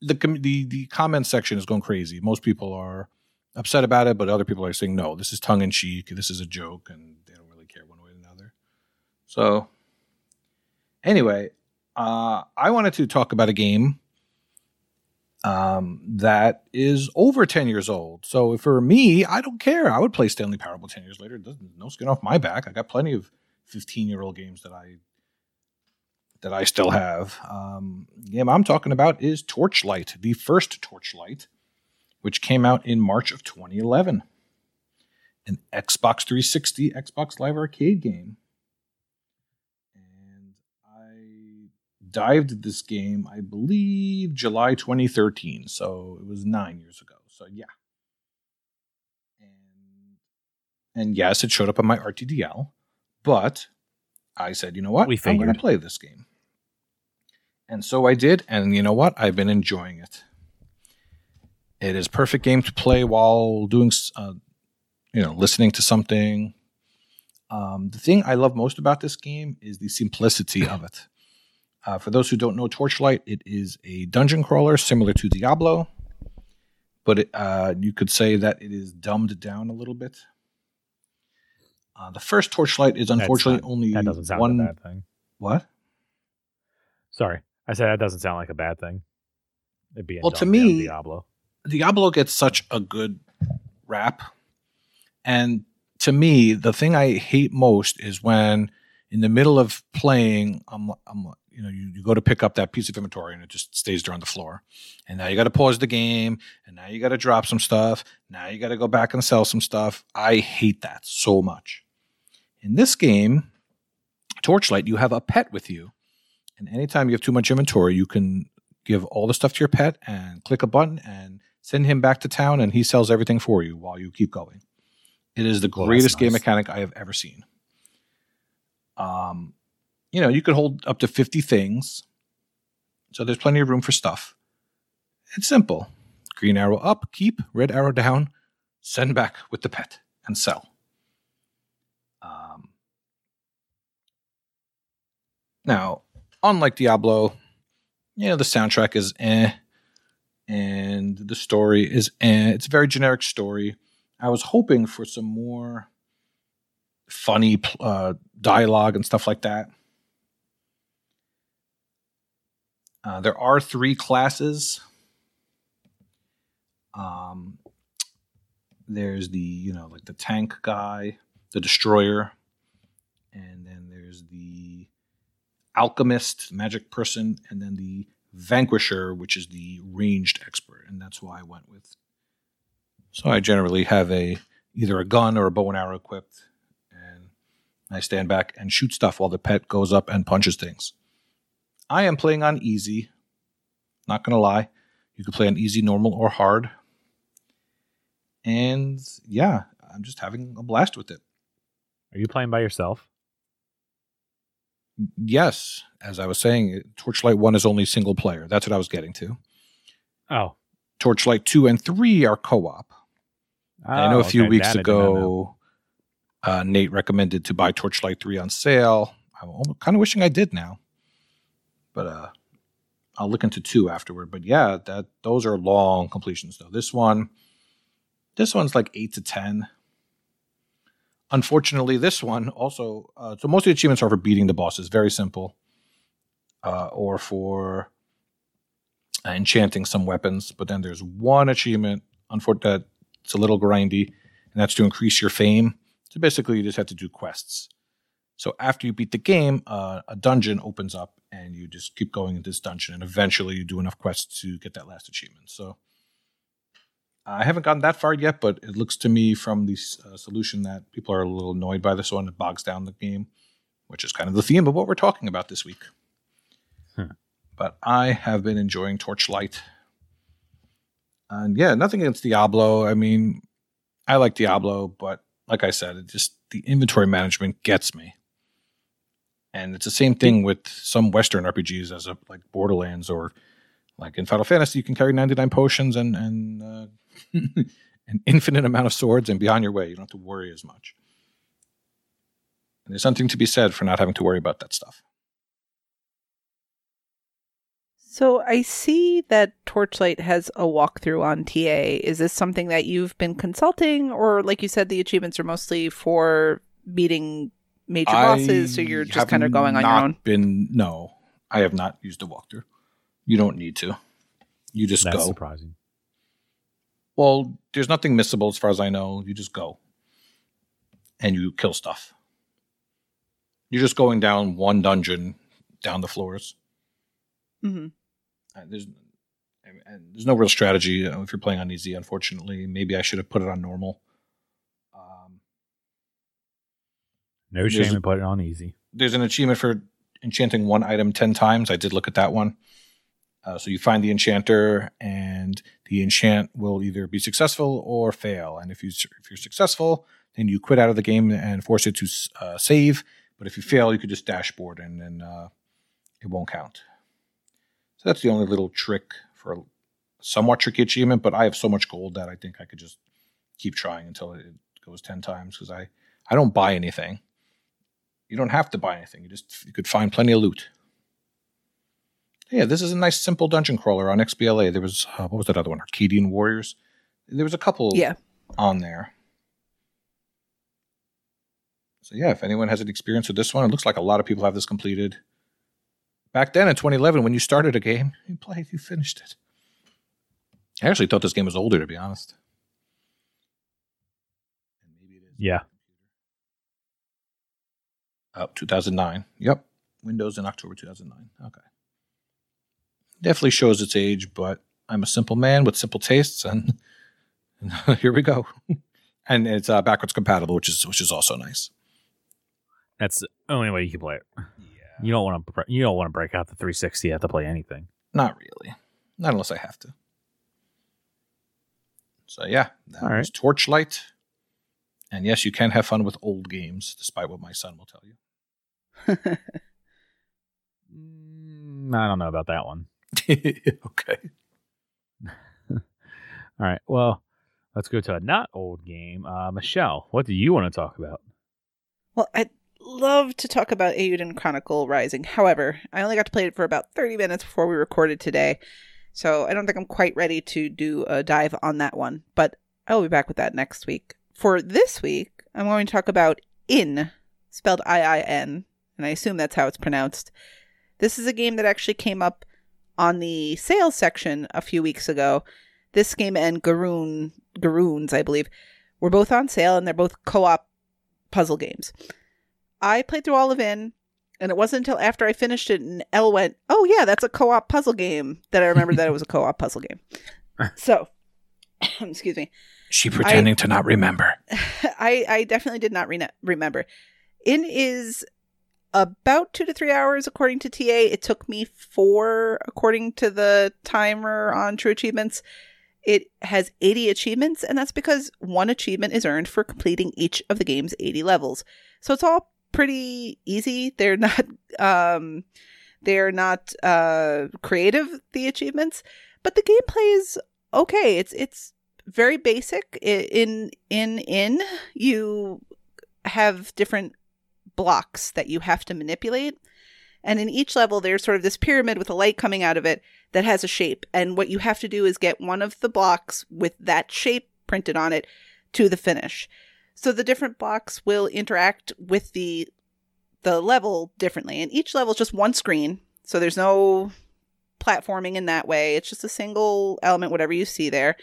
the the the comment section is going crazy. Most people are upset about it, but other people are saying no, this is tongue in cheek. This is a joke, and they don't really care one way or another. So, anyway, uh, I wanted to talk about a game um, that is over ten years old. So for me, I don't care. I would play Stanley Parable ten years later. No skin off my back. I got plenty of fifteen year old games that I that I still have. Um, the game I'm talking about is Torchlight, the first Torchlight, which came out in March of 2011. An Xbox 360, Xbox Live Arcade game. And I dived this game, I believe, July 2013. So it was nine years ago. So yeah. And, and yes, it showed up on my RTDL, but I said, you know what? We I'm going to play this game. And so I did, and you know what? I've been enjoying it. It is perfect game to play while doing, uh, you know, listening to something. Um, the thing I love most about this game is the simplicity of it. Uh, for those who don't know Torchlight, it is a dungeon crawler similar to Diablo, but it, uh, you could say that it is dumbed down a little bit. Uh, the first Torchlight is unfortunately not- only That doesn't sound one. like a bad thing. What? Sorry, I said that doesn't sound like a bad thing. It'd be Well, to me- Diablo. Diablo gets such a good rap. And to me, the thing I hate most is when in the middle of playing, I'm, I'm you know, you, you go to pick up that piece of inventory and it just stays there on the floor. And now you got to pause the game. And now you got to drop some stuff. Now you got to go back and sell some stuff. I hate that so much. In this game, Torchlight, you have a pet with you. And anytime you have too much inventory, you can give all the stuff to your pet and click a button and send him back to town and he sells everything for you while you keep going. It is the Well, greatest that's game mechanic I have ever seen. Um, you know, you could hold up to 50 things. So there's plenty of room for stuff. It's simple. Green arrow up, keep, red arrow down, send back with the pet and sell. Um, now, unlike Diablo, you know, the soundtrack is eh, and the story is eh. It's a very generic story. I was hoping for some more funny uh, dialogue and stuff like that. Uh, there are three classes. Um, there's the you know like the tank guy, the destroyer, and then there's the alchemist, magic person, and then the vanquisher, which is the ranged expert, and that's why I went with. So I generally have a either a gun or a bow and arrow equipped, and I stand back and shoot stuff while the pet goes up and punches things. I am playing on easy. Not gonna lie, you could play on easy, normal, or hard. And yeah, I'm just having a blast with it. Are you playing by yourself? Yes, as I was saying, Torchlight 1 is only single player. That's what I was getting to. Oh. Torchlight 2 and 3 are co op. I know Oh, a few okay, weeks that I did not know. ago, uh, Nate recommended to buy Torchlight 3 on sale. I'm kind of wishing I did now. But uh, I'll look into 2 afterward. But yeah, that those are long completions though. This one this one's like 8 to 10. Unfortunately, this one also uh, so most of the achievements are for beating the bosses, very simple. Uh, or for uh, enchanting some weapons, but then there's one achievement unfortunately it's a little grindy, and that's to increase your fame. So basically, you just have to do quests. So after you beat the game, uh, a dungeon opens up, and you just keep going in this dungeon, and eventually you do enough quests to get that last achievement. So I haven't gotten that far yet, but it looks to me from the uh, solution that people are a little annoyed by this one. It bogs down the game, which is kind of the theme of what we're talking about this week. Hmm. But I have been enjoying Torchlight. And yeah, nothing against Diablo. I mean, I like Diablo, but like I said, it just the inventory management gets me. And it's the same thing with some Western RPGs, as a, like Borderlands or like in Final Fantasy, you can carry ninety nine potions and and uh, an infinite amount of swords and be on your way. You don't have to worry as much. And there's something to be said for not having to worry about that stuff. So I see that Torchlight has a walkthrough on TA. Is this something that you've been consulting, or like you said, the achievements are mostly for beating major bosses? So you're just kind of going on your own. Been no, I have not used a walkthrough. You don't need to. You just That's go. surprising. Well, there's nothing missable as far as I know. You just go and you kill stuff. You're just going down one dungeon down the floors. hmm Uh, there's and and there's no real strategy if you're playing on easy. Unfortunately, maybe I should have put it on normal. Um, No There's shame in putting it on easy. there's an achievement for enchanting one item 10 times. I did look at that one. Uh, so you find the enchanter, and the enchant will either be successful or fail. And if you if you're successful, then you quit out of the game and force it to uh, save. But if you fail, you could just dashboard, and then uh, it won't count. So that's the only little trick for a somewhat tricky achievement. But I have so much gold that I think I could just keep trying until it goes ten times because I I don't buy anything you don't have to buy anything. You just you could find plenty of loot. Yeah, this is a nice simple dungeon crawler on XBLA. There was uh, what was that other one? Arcadian Warriors. There was a couple Yeah. on there. So yeah, if anyone has an experience with this one, it looks like a lot of people have this completed. Back then in 2011, when you started a game, you played, you finished it. I actually thought this game was older, to be honest. Maybe it is. Yeah. Oh, 2009. Yep. Windows in October 2009. Okay. Definitely shows its age, but I'm a simple man with simple tastes, and, and here we go. and it's uh, backwards compatible, which is which is also nice. That's the only way you can play it. Yeah. You don't want to. You don't want to break out the 360 have to play anything. Not really. Not unless I have to. So yeah, that All was Torchlight. And yes, you can have fun with old games, despite what my son will tell you. Mm, I don't know about that one. okay. All right. Well, let's go to a not old game. Uh, Michelle, what do you want to talk about? Well, I'd love to talk about Eiyuden Chronicle Rising. However, I only got to play it for about 30 minutes before we recorded today. So I don't think I'm quite ready to do a dive on that one. But I will be back with that next week. For this week, I'm going to talk about In, spelled I I N, and I assume that's how it's pronounced. This is a game that actually came up on the sales section a few weeks ago. This game and Garoon, Garoons, I believe, were both on sale, and they're both co op puzzle games. I played through all of In, and it wasn't until after I finished it and Elle went, "Oh yeah, that's a co-op puzzle game," that I remembered that it was a co-op puzzle game. So, excuse me. She pretending to not remember. I I definitely did not re- remember. In is about two to three hours according to TA. It took me four according to the timer on True Achievements. It has 80 achievements, and that's because one achievement is earned for completing each of the game's 80 levels. So it's all pretty easy. They're not um they're not uh creative the achievements, but the gameplay is okay. It's it's very basic. In in in you have different blocks that you have to manipulate. And in each level, there's sort of this pyramid with a light coming out of it that has a shape. And what you have to do is get one of the blocks with that shape printed on it to the finish. So the different blocks will interact with the the level differently. And each level is just one screen. So there's no platforming in that way. It's just a single element, whatever you see there.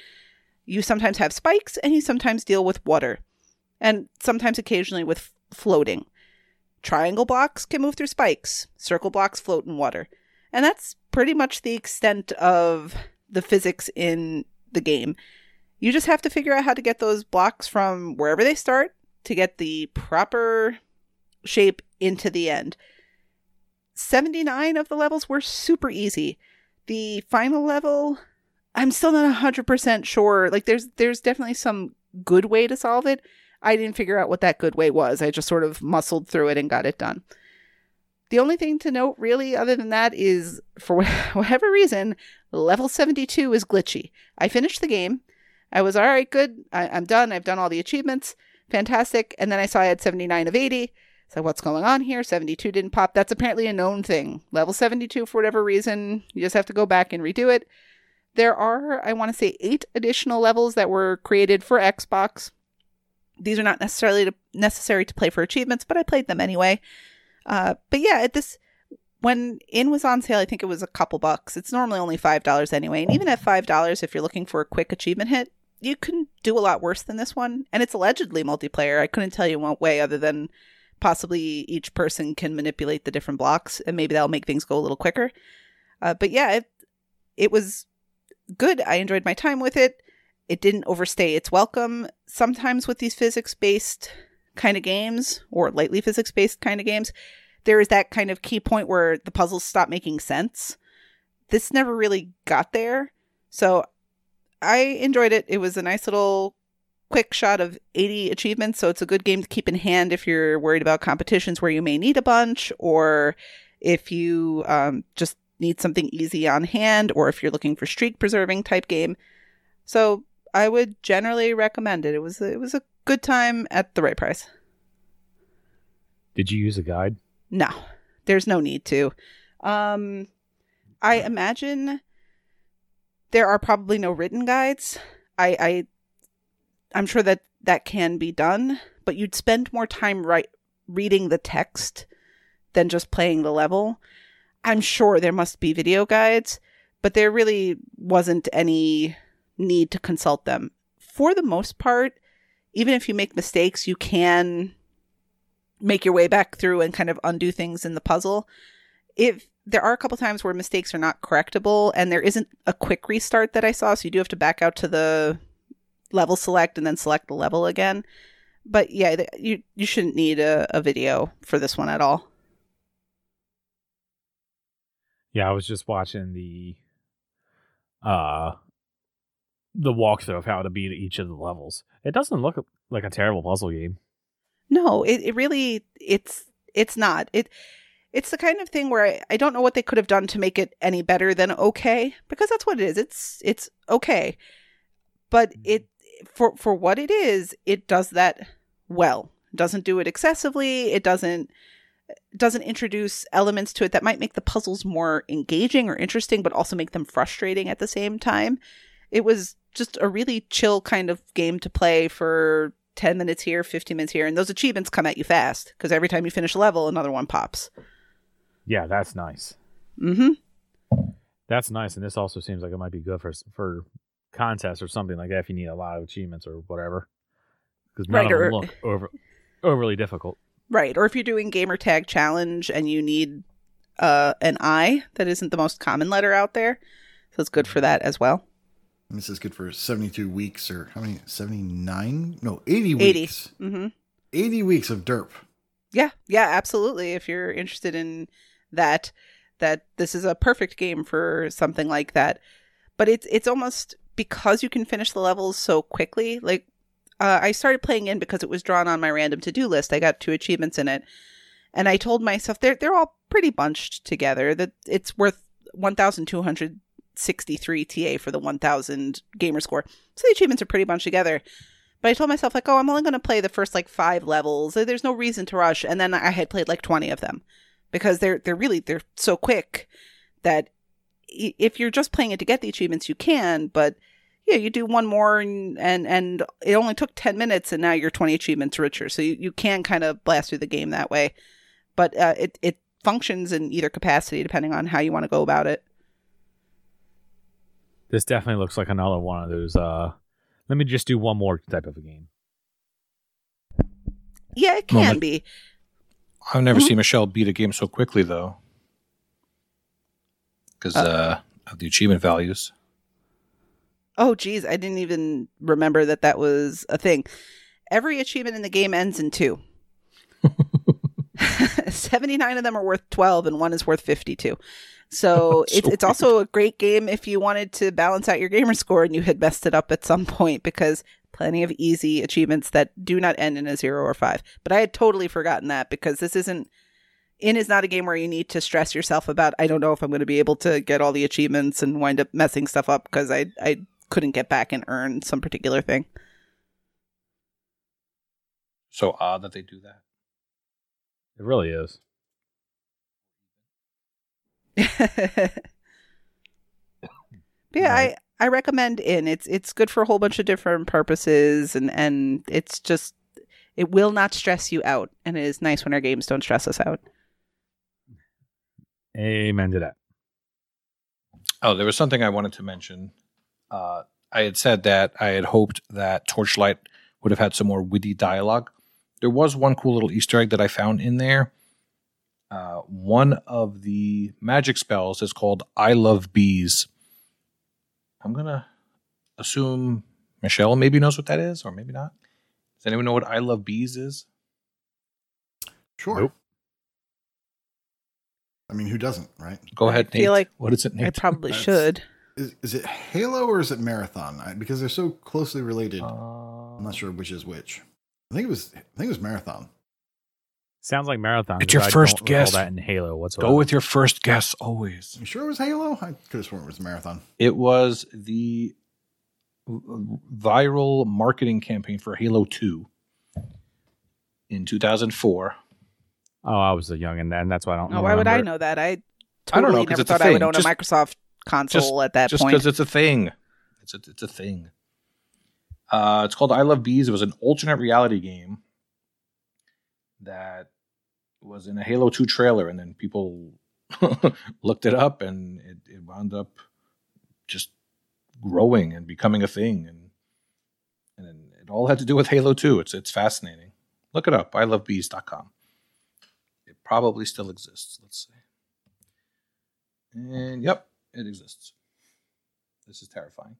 You sometimes have spikes and you sometimes deal with water. And sometimes occasionally with floating. Triangle blocks can move through spikes. Circle blocks float in water. And that's pretty much the extent of the physics in the game. You just have to figure out how to get those blocks from wherever they start to get the proper shape into the end. 79 of the levels were super easy. The final level, I'm still not 100% sure. Like there's there's definitely some good way to solve it. I didn't figure out what that good way was. I just sort of muscled through it and got it done. The only thing to note, really, other than that, is for whatever reason, level 72 is glitchy. I finished the game. I was all right, good. I, I'm done. I've done all the achievements. Fantastic. And then I saw I had 79 of 80. So what's going on here? 72 didn't pop. That's apparently a known thing. Level 72, for whatever reason, you just have to go back and redo it. There are, I want to say, eight additional levels that were created for Xbox. These are not necessarily to, necessary to play for achievements, but I played them anyway. Uh, but yeah, at this when in was on sale, I think it was a couple bucks. It's normally only five dollars anyway, and even at five dollars, if you're looking for a quick achievement hit, you can do a lot worse than this one. And it's allegedly multiplayer. I couldn't tell you what way, other than possibly each person can manipulate the different blocks, and maybe that'll make things go a little quicker. Uh, but yeah, it, it was good. I enjoyed my time with it. It didn't overstay its welcome. Sometimes with these physics based kind of games, or lightly physics based kind of games, there is that kind of key point where the puzzles stop making sense. This never really got there. So I enjoyed it. It was a nice little quick shot of 80 achievements. So it's a good game to keep in hand if you're worried about competitions where you may need a bunch, or if you um, just need something easy on hand, or if you're looking for streak preserving type game. So I would generally recommend it. It was it was a good time at the right price. Did you use a guide? No, there's no need to. Um, I imagine there are probably no written guides. I, I, I'm sure that that can be done, but you'd spend more time right reading the text than just playing the level. I'm sure there must be video guides, but there really wasn't any need to consult them. For the most part, even if you make mistakes, you can make your way back through and kind of undo things in the puzzle. If there are a couple times where mistakes are not correctable and there isn't a quick restart that I saw, so you do have to back out to the level select and then select the level again. But yeah, you you shouldn't need a, a video for this one at all. Yeah, I was just watching the uh the walkthrough of how to beat each of the levels. It doesn't look like a terrible puzzle game. No, it, it really it's it's not. It it's the kind of thing where I, I don't know what they could have done to make it any better than okay, because that's what it is. It's it's okay. But hmm. it for for what it is, it does that well. It doesn't do it excessively. It doesn't doesn't introduce elements to it that might make the puzzles more engaging or interesting, but also make them frustrating at the same time. It was just a really chill kind of game to play for 10 minutes here, 15 minutes here, and those achievements come at you fast because every time you finish a level, another one pops. Yeah, that's nice. Mm-hmm. That's nice, and this also seems like it might be good for for contests or something like that if you need a lot of achievements or whatever. Because none Right, of them or- look over overly difficult. Right. Or if you're doing gamer tag challenge and you need uh, an I that isn't the most common letter out there. So it's good for that as well. And this is good for 72 weeks or how many? 79? No, 80 80. weeks. Mm-hmm. 80 weeks of derp. Yeah, yeah, absolutely. If you're interested in that, that this is a perfect game for something like that. But it's it's almost because you can finish the levels so quickly. Like uh, I started playing in because it was drawn on my random to do list. I got two achievements in it, and I told myself they're they're all pretty bunched together. That it's worth one thousand two hundred sixty three TA for the one thousand gamer score. So the achievements are pretty bunched together. But I told myself like, oh, I'm only going to play the first like five levels. There's no reason to rush. And then I had played like 20 of them because they're they're really they're so quick that if you're just playing it to get the achievements, you can. But yeah, you do one more and and, and it only took 10 minutes, and now you're 20 achievements richer. So you, you can kind of blast through the game that way. But uh, it it functions in either capacity depending on how you want to go about it. This definitely looks like another one of those. uh Let me just do one more type of a game. Yeah, it can Moment. be. I've never Mhm. seen Michelle beat a game so quickly, though, because uh, of the achievement values. Oh, geez, I didn't even remember that that was a thing. Every achievement in the game ends in two. 79 of them are worth 12 and one is worth 52. So So it's, it's also a great game if you wanted to balance out your gamer score and you had messed it up at some point because plenty of easy achievements that do not end in a zero or five. But I had totally forgotten that because this isn't. In is not a game where you need to stress yourself about, I don't know if I'm going to be able to get all the achievements and wind up messing stuff up because I, I couldn't get back and earn some particular thing. So odd that they do that. It really is. Yeah, Right. I I recommend in. It's it's good for a whole bunch of different purposes and and it's just it will not stress you out and it is nice when our games don't stress us out. Amen to that. Oh, there was something I wanted to mention. Uh, I had said that I had hoped that Torchlight would have had some more witty dialogue. There was one cool little Easter egg that I found in there. Uh, one of the magic spells is called I Love Bees. I'm going to assume Michelle maybe knows what that is, or maybe not. Does anyone know what I Love Bees is? Sure. Nope. I mean, who doesn't, right? Go ahead, i feel like what is it, Nate? I probably That's- should. Is, is it Halo or is it Marathon? I, because they're so closely related. Uh, I'm not sure which is which. I think it was. I think it was Marathon. Sounds like marathon. It's your first don't guess. That in Halo whatsoever. Go with your first guess always. You sure it was Halo? I could have sworn it was Marathon. It was the viral marketing campaign for Halo 2 in 2004. Oh, I was a youngin' then. That's why I don't. Oh, why would I know that? I I don't totally know, 'cause never it's a thought I would own Just- a Microsoft console at that Just point. because it's a thing. It's a, it's a thing. Uh, it's called I Love Bees. It was an alternate reality game that was in a Halo 2 trailer, and then people looked it up, and it, it wound up just growing and becoming a thing. And and it all had to do with Halo 2. It's it's fascinating. Look it up. I love bees.com. It probably still exists. Let's see. And yep, it exists. This is terrifying.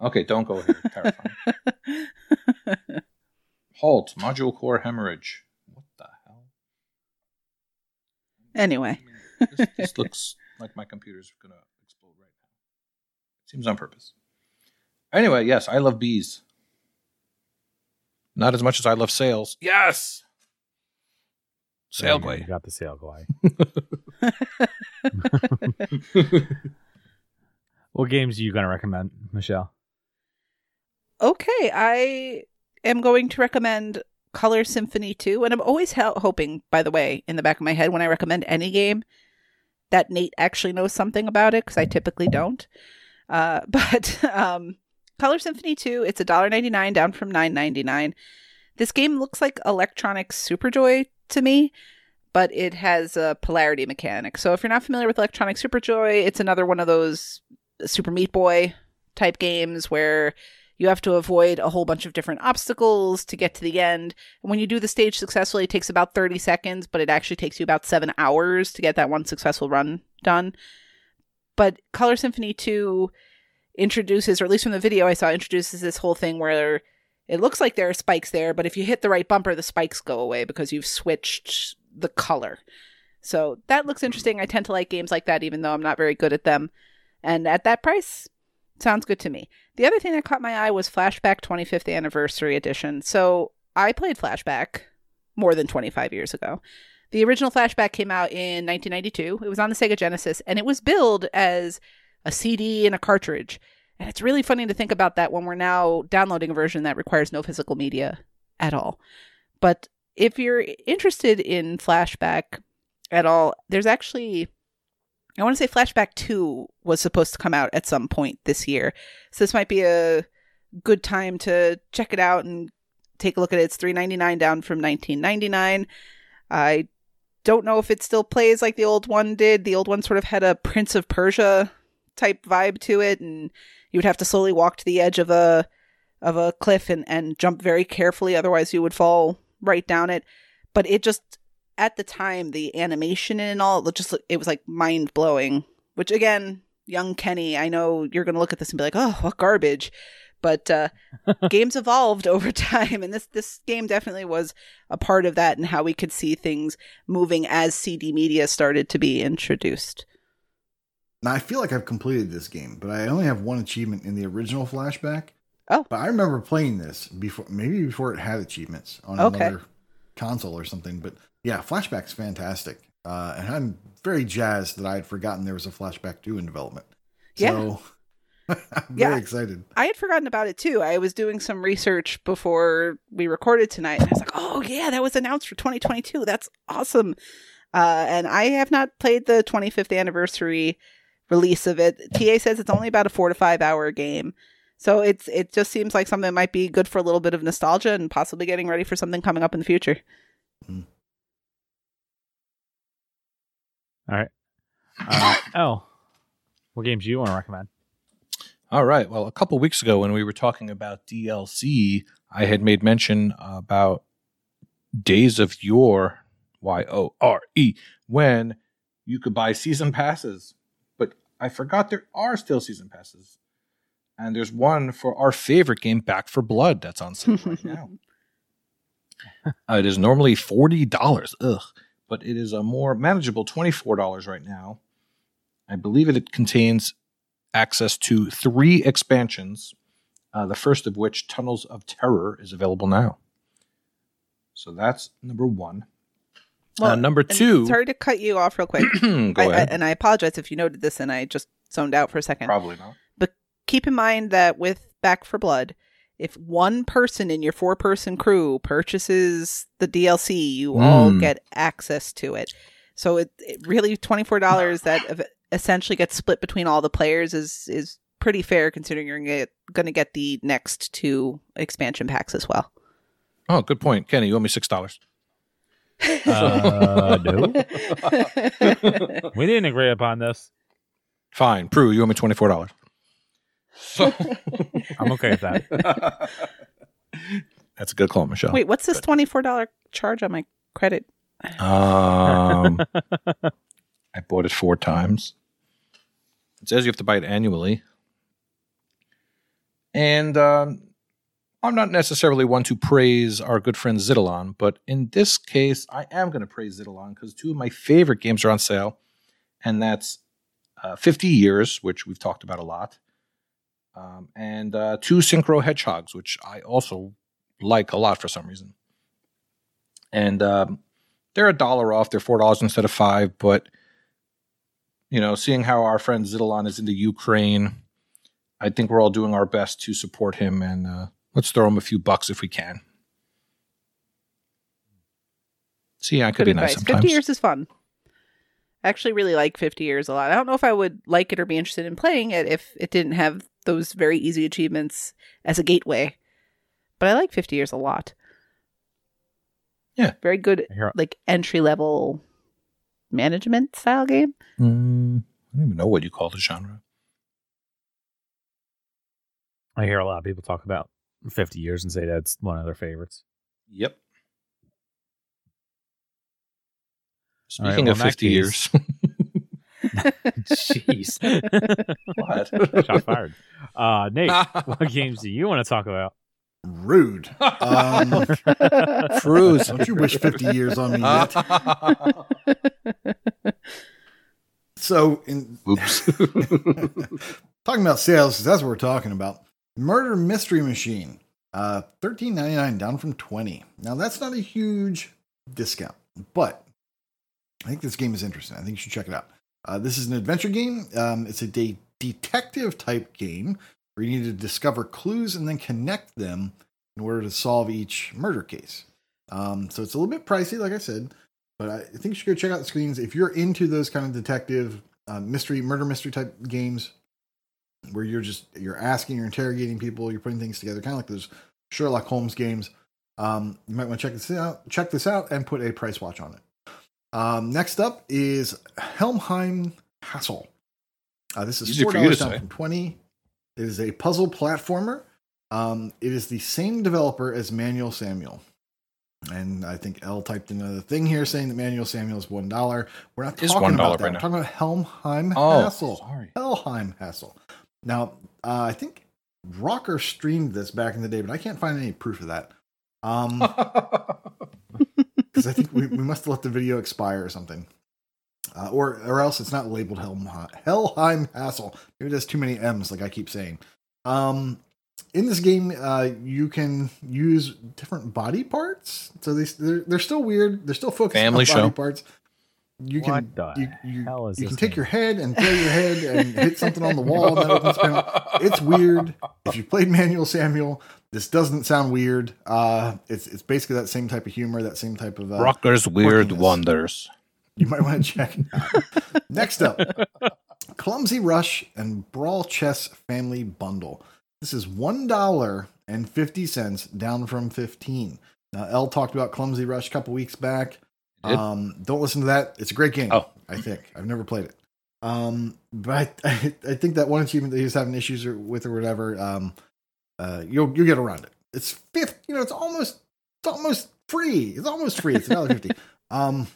Okay, don't go here. terrifying. Halt, module core hemorrhage. What the hell? Anyway. this, this looks like my computer's going to explode right now. Seems on purpose. Anyway, yes, I love bees. Not as much as I love sales. Yes! Sail There you. You got the sail glide. what games are you going to recommend, Michelle? okay, I am going to recommend Color Symphony 2. And I'm always ho- hoping, by the way, in the back of my head, when I recommend any game, that Nate actually knows something about it because I typically don't. Uh, but um, Color Symphony 2, it's $1.99 down from $9.99. This game looks like Electronic Superjoy to me, but it has a polarity mechanic. So if you're not familiar with Electronic Superjoy, it's another one of those Super Meat Boy type games where you have to avoid a whole bunch of different obstacles to get to the end. And when you do the stage successfully, it takes about 30 seconds, but it actually takes you about seven hours to get that one successful run done. But Color Symphony 2 introduces, or at least from the video I saw, introduces this whole thing where it looks like there are spikes there, but if you hit the right bumper, the spikes go away because you've switched the color. So that looks interesting. I tend to like games like that, even though I'm not very good at them. And at that price, sounds good to me. The other thing that caught my eye was Flashback 25th Anniversary Edition. So I played Flashback more than 25 years ago. The original Flashback came out in 1992. It was on the Sega Genesis, and it was billed as a CD and a cartridge. And it's really funny to think about that when we're now downloading a version that requires no physical media at all. But if you're interested in Flashback at all, there's actually I want to say Flashback 2 was supposed to come out at some point this year. So this might be a good time to check it out and take a look at it. It's 3.99 down from 19.99. I don't know if it still plays like the old one did. The old one sort of had a Prince of Persia type vibe to it and you would have to slowly walk to the edge of a of a cliff and and jump very carefully otherwise you would fall right down it. But it just at the time the animation and all it just it was like mind blowing which again young kenny i know you're gonna look at this and be like oh what garbage but uh games evolved over time and this this game definitely was a part of that and how we could see things moving as cd media started to be introduced Now I feel like I've completed this game, but I only have one achievement in the original flashback. Oh. But I remember playing this before maybe before it had achievements on Okay. another console or something. But yeah, flashback's fantastic. Uh, and I'm very jazzed that I had forgotten there was a flashback 2 in development. Yeah. I'm very excited. I had forgotten about it too. I was doing some research before we recorded tonight, and I was like, "Oh yeah, that was announced for 2022. That's awesome!" Uh, and I have not played the 25th anniversary release of it. TA says it's only about a four to five hour game, so it's it just seems like something that might be good for a little bit of nostalgia and possibly getting ready for something coming up in the future. All right. Uh, oh, what games do you want to recommend? All right. Well, a couple weeks ago when we were talking about DLC, I had made mention about Days of Yore, Y O R E, when you could buy season passes. But I forgot there are still season passes. And there's one for our favorite game, Back 4 Blood, that's on sale right now. Uh, it is normally $40. Ugh. But it is a more manageable $24 right now. I believe it contains access to three expansions, uh, the first of which, Tunnels of Terror, is available now. So that's number one. uh, number two, Sorry to cut you off real quick. go I, I, and I apologize if you noted this and I just zoned out for a second. Probably not. But keep in mind that with Back 4 Blood, if one person in your four person crew purchases the DLC, you all Mm. get access to it. So it, it really twenty four dollars that essentially gets split between all the players is is pretty fair considering you're gonna get, gonna get the next two expansion packs as well. Oh, good point. Kenny, you owe me $6. Uh, no. We didn't agree upon this. Fine. Prue, you owe me $24. So I'm okay with that. that's a good call, Michelle. Wait, what's this twenty four dollar charge on my credit Um, I bought it four times. It says you have to buy it annually. And um, I'm not necessarily one to praise our good friend Zidalon, but in this case, I am going to praise Zidalon because two of my favorite games are on sale, and that's uh, 50 Years, which we've talked about a lot, um, and uh, two Synchro Hedgehogs, which I also like a lot for some reason. And um, they're a dollar off; they're four dollars instead of five. But you know, seeing how our friend Zidalon is in the Ukraine, I think we're all doing our best to support him, and uh, let's throw him a few bucks if we can. See, I could Good be nice sometimes. 50 years is fun. I actually really like 50 years a lot. I don't know if I would like it or be interested in playing it if it didn't have those very easy achievements as a gateway. But I like 50 years a lot. Yeah. Very good, like entry level management style game. Mm, I don't even know what you call the genre. I hear a lot of people talk about 50 years and say that's one of their favorites. Yep. All right, Speaking well, of in that 50 years, Jeez. What? Shot fired. Uh, Nate, what games do you want to talk about? Rude. Um, Cruise. don't you wish 50 years on me yet? So, in Oops. talking about sales, 'cause that's what we're talking about. Murder Mystery Machine, uh, thirteen ninety nine, down from twenty. Now that's not a huge discount, but I think this game is interesting. I think you should check it out. Uh, this is an adventure game. Um, it's a de- detective type game where you need to discover clues and then connect them in order to solve each murder case. Um, so it's a little bit pricey, like I said, but I think you should go check out the screens if you're into those kind of detective uh, mystery, murder mystery type games where you're just you're asking, you're interrogating people, you're putting things together, kind of like those Sherlock Holmes games. Um, you might want to check this out, check this out, and put a price watch on it. Um, next up is Helmheim Hassle. Uh, this is Easy four for you to dollars down say. from twenty. It is a puzzle platformer. Um, it is the same developer as Manual Samuel. And I think L typed in a thing here saying that Manual Samuel is one dollar. We're not It talking $1 about that. right We're talking about Helmheim Oh, Hassle. sorry. Helheim Hassle. Now, uh, I think Rocker streamed this back in the day, but I can't find any proof of that. Um, because I think we, we must have let the video expire or something. Uh, or or else it's not labeled Helmheim, Helheim Hassle. Maybe there's too many M's, like I keep saying. Um, in this game, uh, you can use different body parts. So they they're, they're still weird. They're still focused Family on body show. parts. You can the you, you, hell is you this can take game? your head and throw your head and hit something on the wall. And that opens panel. It's weird. If you played Manual Samuel, this doesn't sound weird. Uh, it's it's basically that same type of humor, that same type of uh, Rocker's Weird. Wonders. you might want to check. Next up, Clumsy Rush and Brawl Chess Family Bundle. This is one dollar and fifty cents, down from fifteen. Now, L talked about Clumsy Rush a couple weeks back. Um, don't listen to that. It's a great game. Oh. I think I've never played it. Um, but I, I think that one achievement that he was having issues with or whatever, um, uh, you'll you'll get around it. It's fifth. You know, it's almost it's almost free. It's almost free. It's dollar fifty. Um,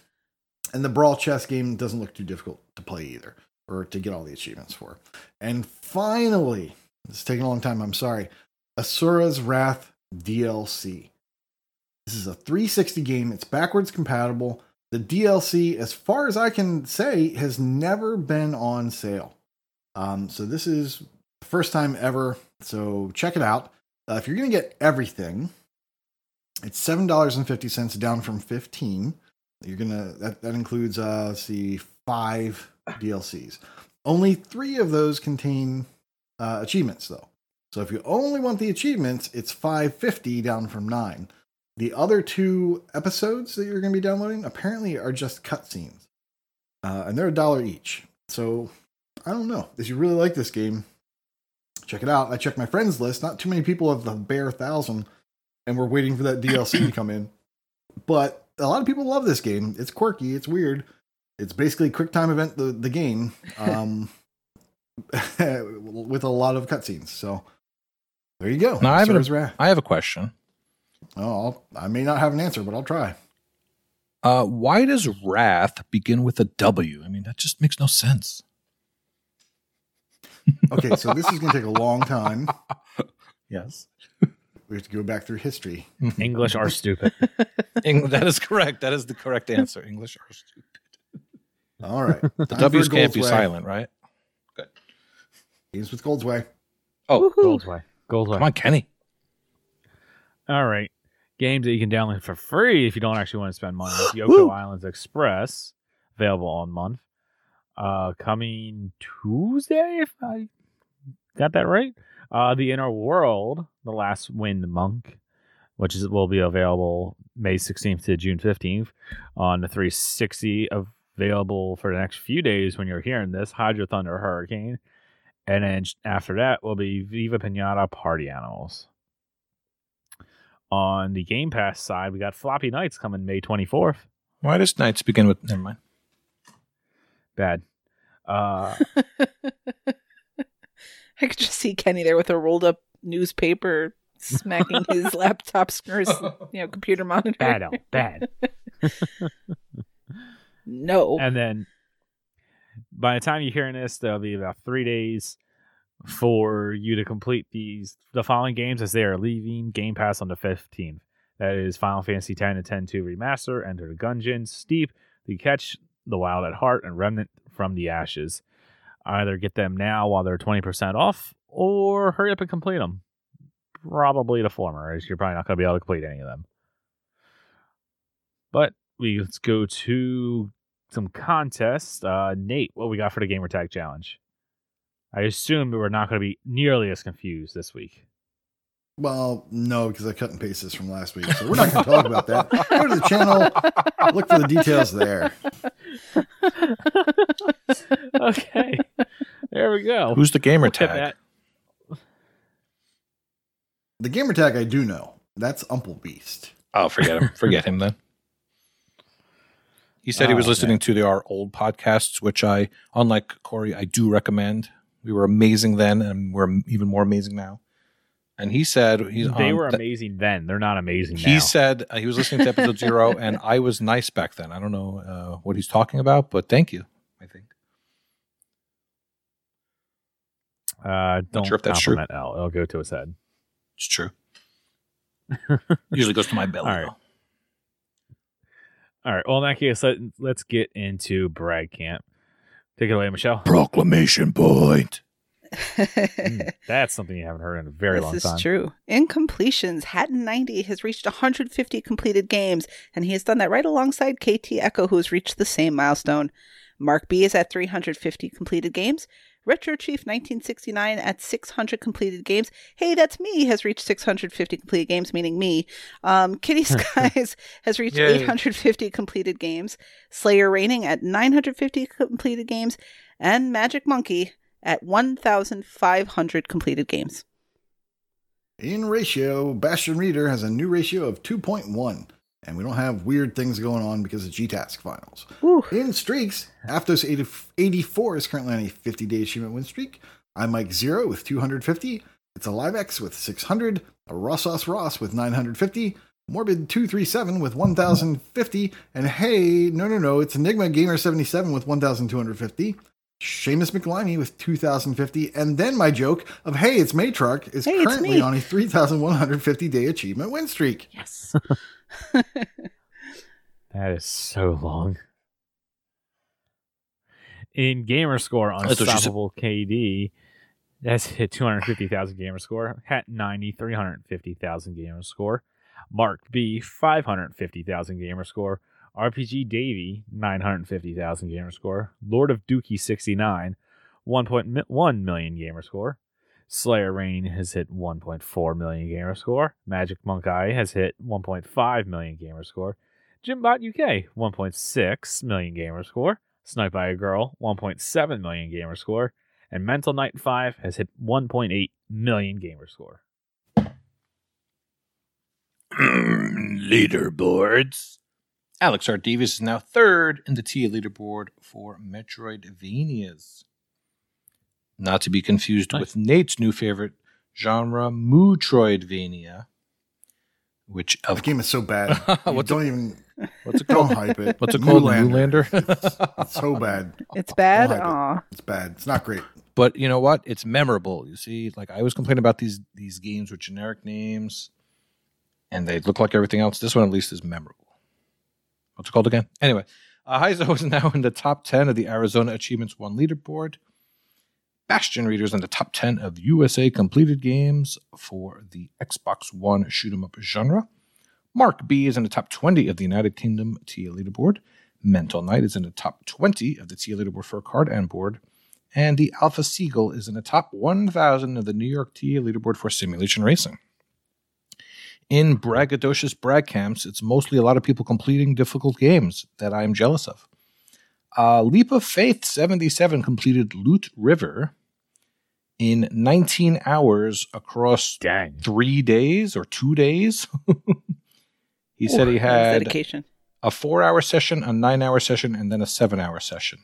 and the brawl chess game doesn't look too difficult to play either, or to get all the achievements for. And finally, it's taking a long time. I'm sorry. Asura's Wrath DLC. This is a 360 game. It's backwards compatible. The DLC, as far as I can say, has never been on sale. Um, so this is the first time ever. So check it out. Uh, if you're going to get everything, it's seven dollars and fifty cents, down from fifteen. You're gonna that that includes uh, let's see, five DLCs. Only three of those contain uh, achievements, though. So if you only want the achievements, it's five fifty, down from nine. The other two episodes that you're going to be downloading apparently are just cutscenes, uh, and they're a dollar each. So I don't know. If you really like this game, check it out. I checked my friends list. Not too many people have the bare thousand, and we're waiting for that DLC to come in. But a lot of people love this game. It's quirky. It's weird. It's basically quick time event the the game, um, with a lot of cutscenes. So there you go. Now, I have Wrath. I have a question. Oh, I'll, I may not have an answer, but I'll try. Uh, why does wrath begin with a W? I mean, that just makes no sense. Okay, so this is going to take a long time. Yes. We have to go back through history. English are stupid. Eng- that is correct. That is the correct answer. English are stupid. All right. The W's can't be silent, right? Good. Games with Goldsway. Oh, Woohoo. Gold's way. Gold's way. come on, Kenny. All right. Games that you can download for free if you don't actually want to spend money. Yoku's Island Express, available on month. Uh, coming Tuesday, if I got that right. Uh, The Inner World, The Last Wind Monk, which is will be available May 16th to June 15th on the 360. Available for the next few days when you're hearing this. Hydro Thunder Hurricane. And then after that will be Viva Pinata Party Animals. On the Game Pass side, we got Floppy Knights coming May 24th. Why does knights begin with? Never mind. Bad. Uh, I could just see Kenny there with a rolled up newspaper smacking his laptop or his you know computer monitor. bad, Al, bad. No. And then by the time you're hearing this, there'll be about three days for you to complete these the following games as they are leaving Game Pass on the 15th. That is Final Fantasy X and 10 2 Remaster, Enter the Gungeon, Steep, The Catch, The Wild at Heart, and Remnant from the Ashes. Either get them now while they're 20% off, or hurry up and complete them. Probably the former, as you're probably not going to be able to complete any of them. But we let's go to some contests. Uh, Nate, what we got for the gamer tag challenge? I assume we're not going to be nearly as confused this week. Well, no, because I cut and paste this from last week. So we're not going to talk about that. Go to the channel, look for the details there. okay, there we go. Who's the gamer Look at tag? The gamer tag I do know. That's Umple Beast. Oh, forget him. Forget him then. He said he was Oh, listening to the, our old podcasts, which I, unlike Corey, I do recommend. We were amazing then, and we're even more amazing now. And he said he's They on- were th- amazing then. They're not amazing now. He said uh, he was listening to episode zero, and I was nice back then. I don't know uh, what he's talking about, but thank you. I think uh, don't sure if that's true. L. It'll go to his head. it's true. Usually goes to my belly. All right. though. All right. Well, in that case, let, let's get into Brag Camp. Take it away, Michelle. Proclamation point. Mm, that's something you haven't heard in a very this long is time. true. In completions, Hatton 90 has reached 150 completed games, and he has done that right alongside KT Echo, who has reached the same milestone. Mark B is at 350 completed games. Retro Chief 1969 at 600 completed games. Hey, that's me, has reached 650 completed games, meaning me. Um, Kitty Skies has reached Yay. 850 completed games. Slayer Reigning at 950 completed games. And Magic Monkey at 1,500 completed games. In ratio, Bastion Reader has a new ratio of 2.1. And we don't have weird things going on because of G-Task finals. Whew. In streaks, Aptos 80 84 is currently on a 50 day achievement win streak. I'm Mike Zero with 250. It's a Livex with 600. A Rossos Ross with 950. Morbid 237 with 1050. And hey, no, no, no, it's Enigma Gamer 77 with 1250. Seamus McLimey with 2050. And then my joke of hey, it's Matriarch is Hey, currently on a 3150 day achievement win streak. Yes. That is so long. In gamer score, That's what she said. Unstoppable KD that's hit 250,000 gamer score. Hat 90, 350,000 gamer score. Mark B, 550,000 gamer score. RPG Davy, 950,000 gamer score. Lord of Dookie, 69, 1.1 million gamer score. Slayer Rain has hit 1.4 million gamer score. Magic Monk Eye has hit 1.5 million gamer score. Jimbot UK, 1.6 million gamer score. Snipe by a Girl, 1.7 million gamer score. And Mental Knight 5 has hit 1.8 million gamer score. Leaderboards. Alex R. Davis is now third in the TIA leaderboard for Metroidvanias. Not to be confused Nice. with Nate's new favorite genre, Mootroidvania, which The game is so bad. You What's don't even what's it called? don't called? hype it. What's it called? Newlander. Newlander. It's so bad. It's bad. like it. It's bad. It's not great. but you know what? It's memorable. You see, like I always complain about these these games with generic names, and they look like everything else. This one at least is memorable. What's it called again? Anyway, uh, Heizo is now in the top ten of the Arizona Achievements One leaderboard. Bastion Readers in the top ten of USA completed games for the Xbox One shoot 'em up genre. Mark B is in the top twenty of the United Kingdom TIA leaderboard. Mental Knight is in the top twenty of the TIA leaderboard for card and board and the Alpha Seagull is in the top 1,000 of the New York TA leaderboard for simulation racing. In braggadocious brag camps, it's mostly a lot of people completing difficult games that I am jealous of. Uh, Leap of Faith 77 completed Loot River in 19 hours across Dang. three days or two days. he said he had dedication. a four hour session, a nine hour session, and then a seven hour session.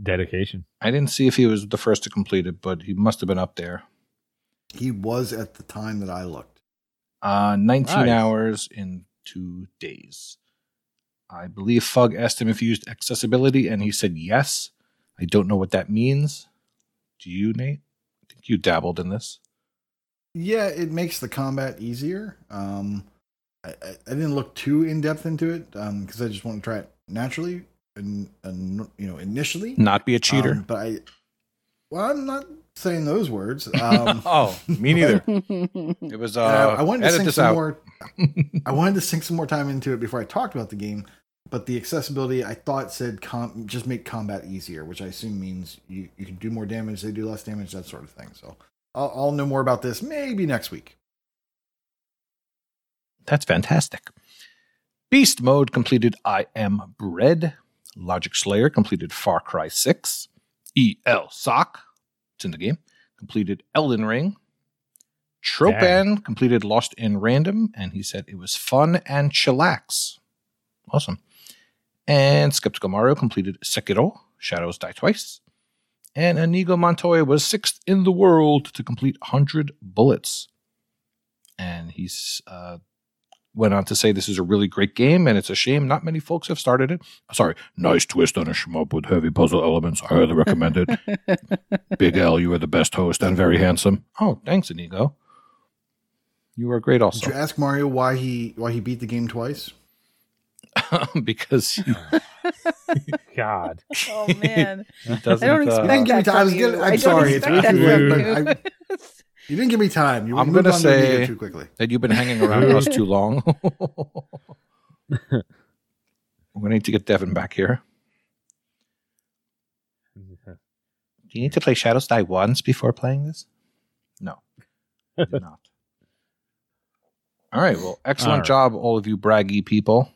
Dedication. I didn't see if he was the first to complete it, but he must have been up there. He was at the time that I looked. Uh, 19 Nice. hours in two days. I believe Fug asked him if he used accessibility, and he said yes. I don't know what that means. Do you, Nate? I think you dabbled in this. Yeah, it makes the combat easier. Um, I, I, I didn't look too in depth into it um, because I just want to try it naturally and, and you know initially. Not be a cheater. Um, but I, well, I'm not saying those words. Um, oh, me neither. It was. Uh, uh, I wanted to edit sink some out. more. I wanted to sink some more time into it before I talked about the game. But the accessibility, I thought said com- just make combat easier, which I assume means you, you can do more damage, they do less damage, that sort of thing. So I'll, I'll know more about this maybe next week. That's fantastic. Beast Mode completed I Am Bread. Logic Slayer completed Far Cry 6. EL Sock, it's in the game, completed Elden Ring. Tropan completed Lost in Random, and he said it was fun and chillax. Awesome. And Skeptical Mario completed Sekiro, Shadows Die Twice. And Inigo Montoya was sixth in the world to complete 100 bullets. And he's uh, went on to say this is a really great game and it's a shame not many folks have started it. Sorry, nice twist on a shmup with heavy puzzle elements. I highly recommend it. Big L, you are the best host and very handsome. Oh, thanks, Inigo. You are great also. Did you ask Mario why he why he beat the game twice? because he, God. oh man, he doesn't. I don't uh, expect give me that time. I was from getting- you. I'm I don't sorry, it's expect way that too from but you. You didn't give me time. You I'm gonna on to Amiga say- too quickly. that you've been hanging around us too long. We're going to need to get Devin back here. Do you need to play Shadows Die once before playing this? No, you do not. All right. Well, excellent All right. job, all of you braggy people.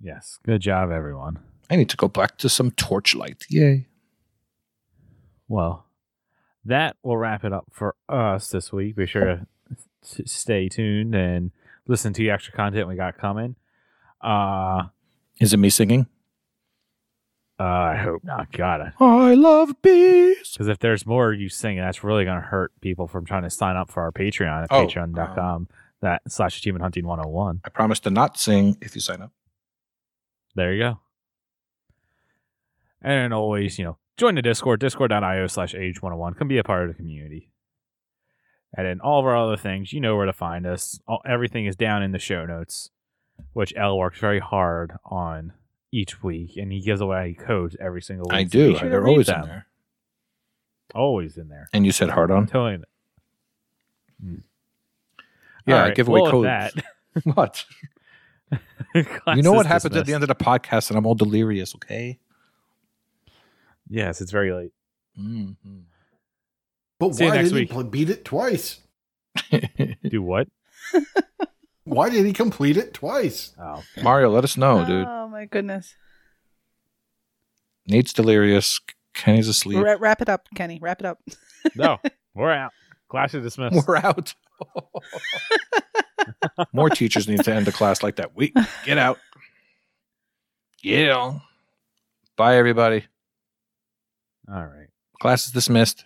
Yes. Good job, everyone. I need to go back to some Torchlight. Yay. Well, that will wrap it up for us this week. Be sure to stay tuned and listen to the extra content we got coming. Uh, Is it me singing? uh I hope not. God, I love bees. because if there's more you singing, that's really going to hurt people from trying to sign up for our Patreon at Oh, patreon.com that slash achievement hunting 101. I promise to not sing if you sign up. There you go. And always, you know, join the Discord, discord.io slash age101. Come be a part of the community. And then all of our other things, you know where to find us. All, everything is down in the show notes, which L works very hard on each week. And he gives away codes every single week. I do. to They're always them. in there. Always in there. And you said hard on. telling you. Hmm. Yeah, All I right, give away well, codes. that- what? you know what happens at the end of the podcast, and I'm all delirious. Okay. Yes, it's very late. Mm-hmm. But See why next did week. he pl- beat it twice? Do what? Why did he complete it twice? Oh, Mario, let us know, dude. Oh my goodness. Nate's delirious. Kenny's asleep. Ra- wrap it up, Kenny. Wrap it up. no, we're out. Class is dismissed. We're out. More teachers need to end the class like that. We get out. Get on. Bye, everybody. All right. Class is dismissed.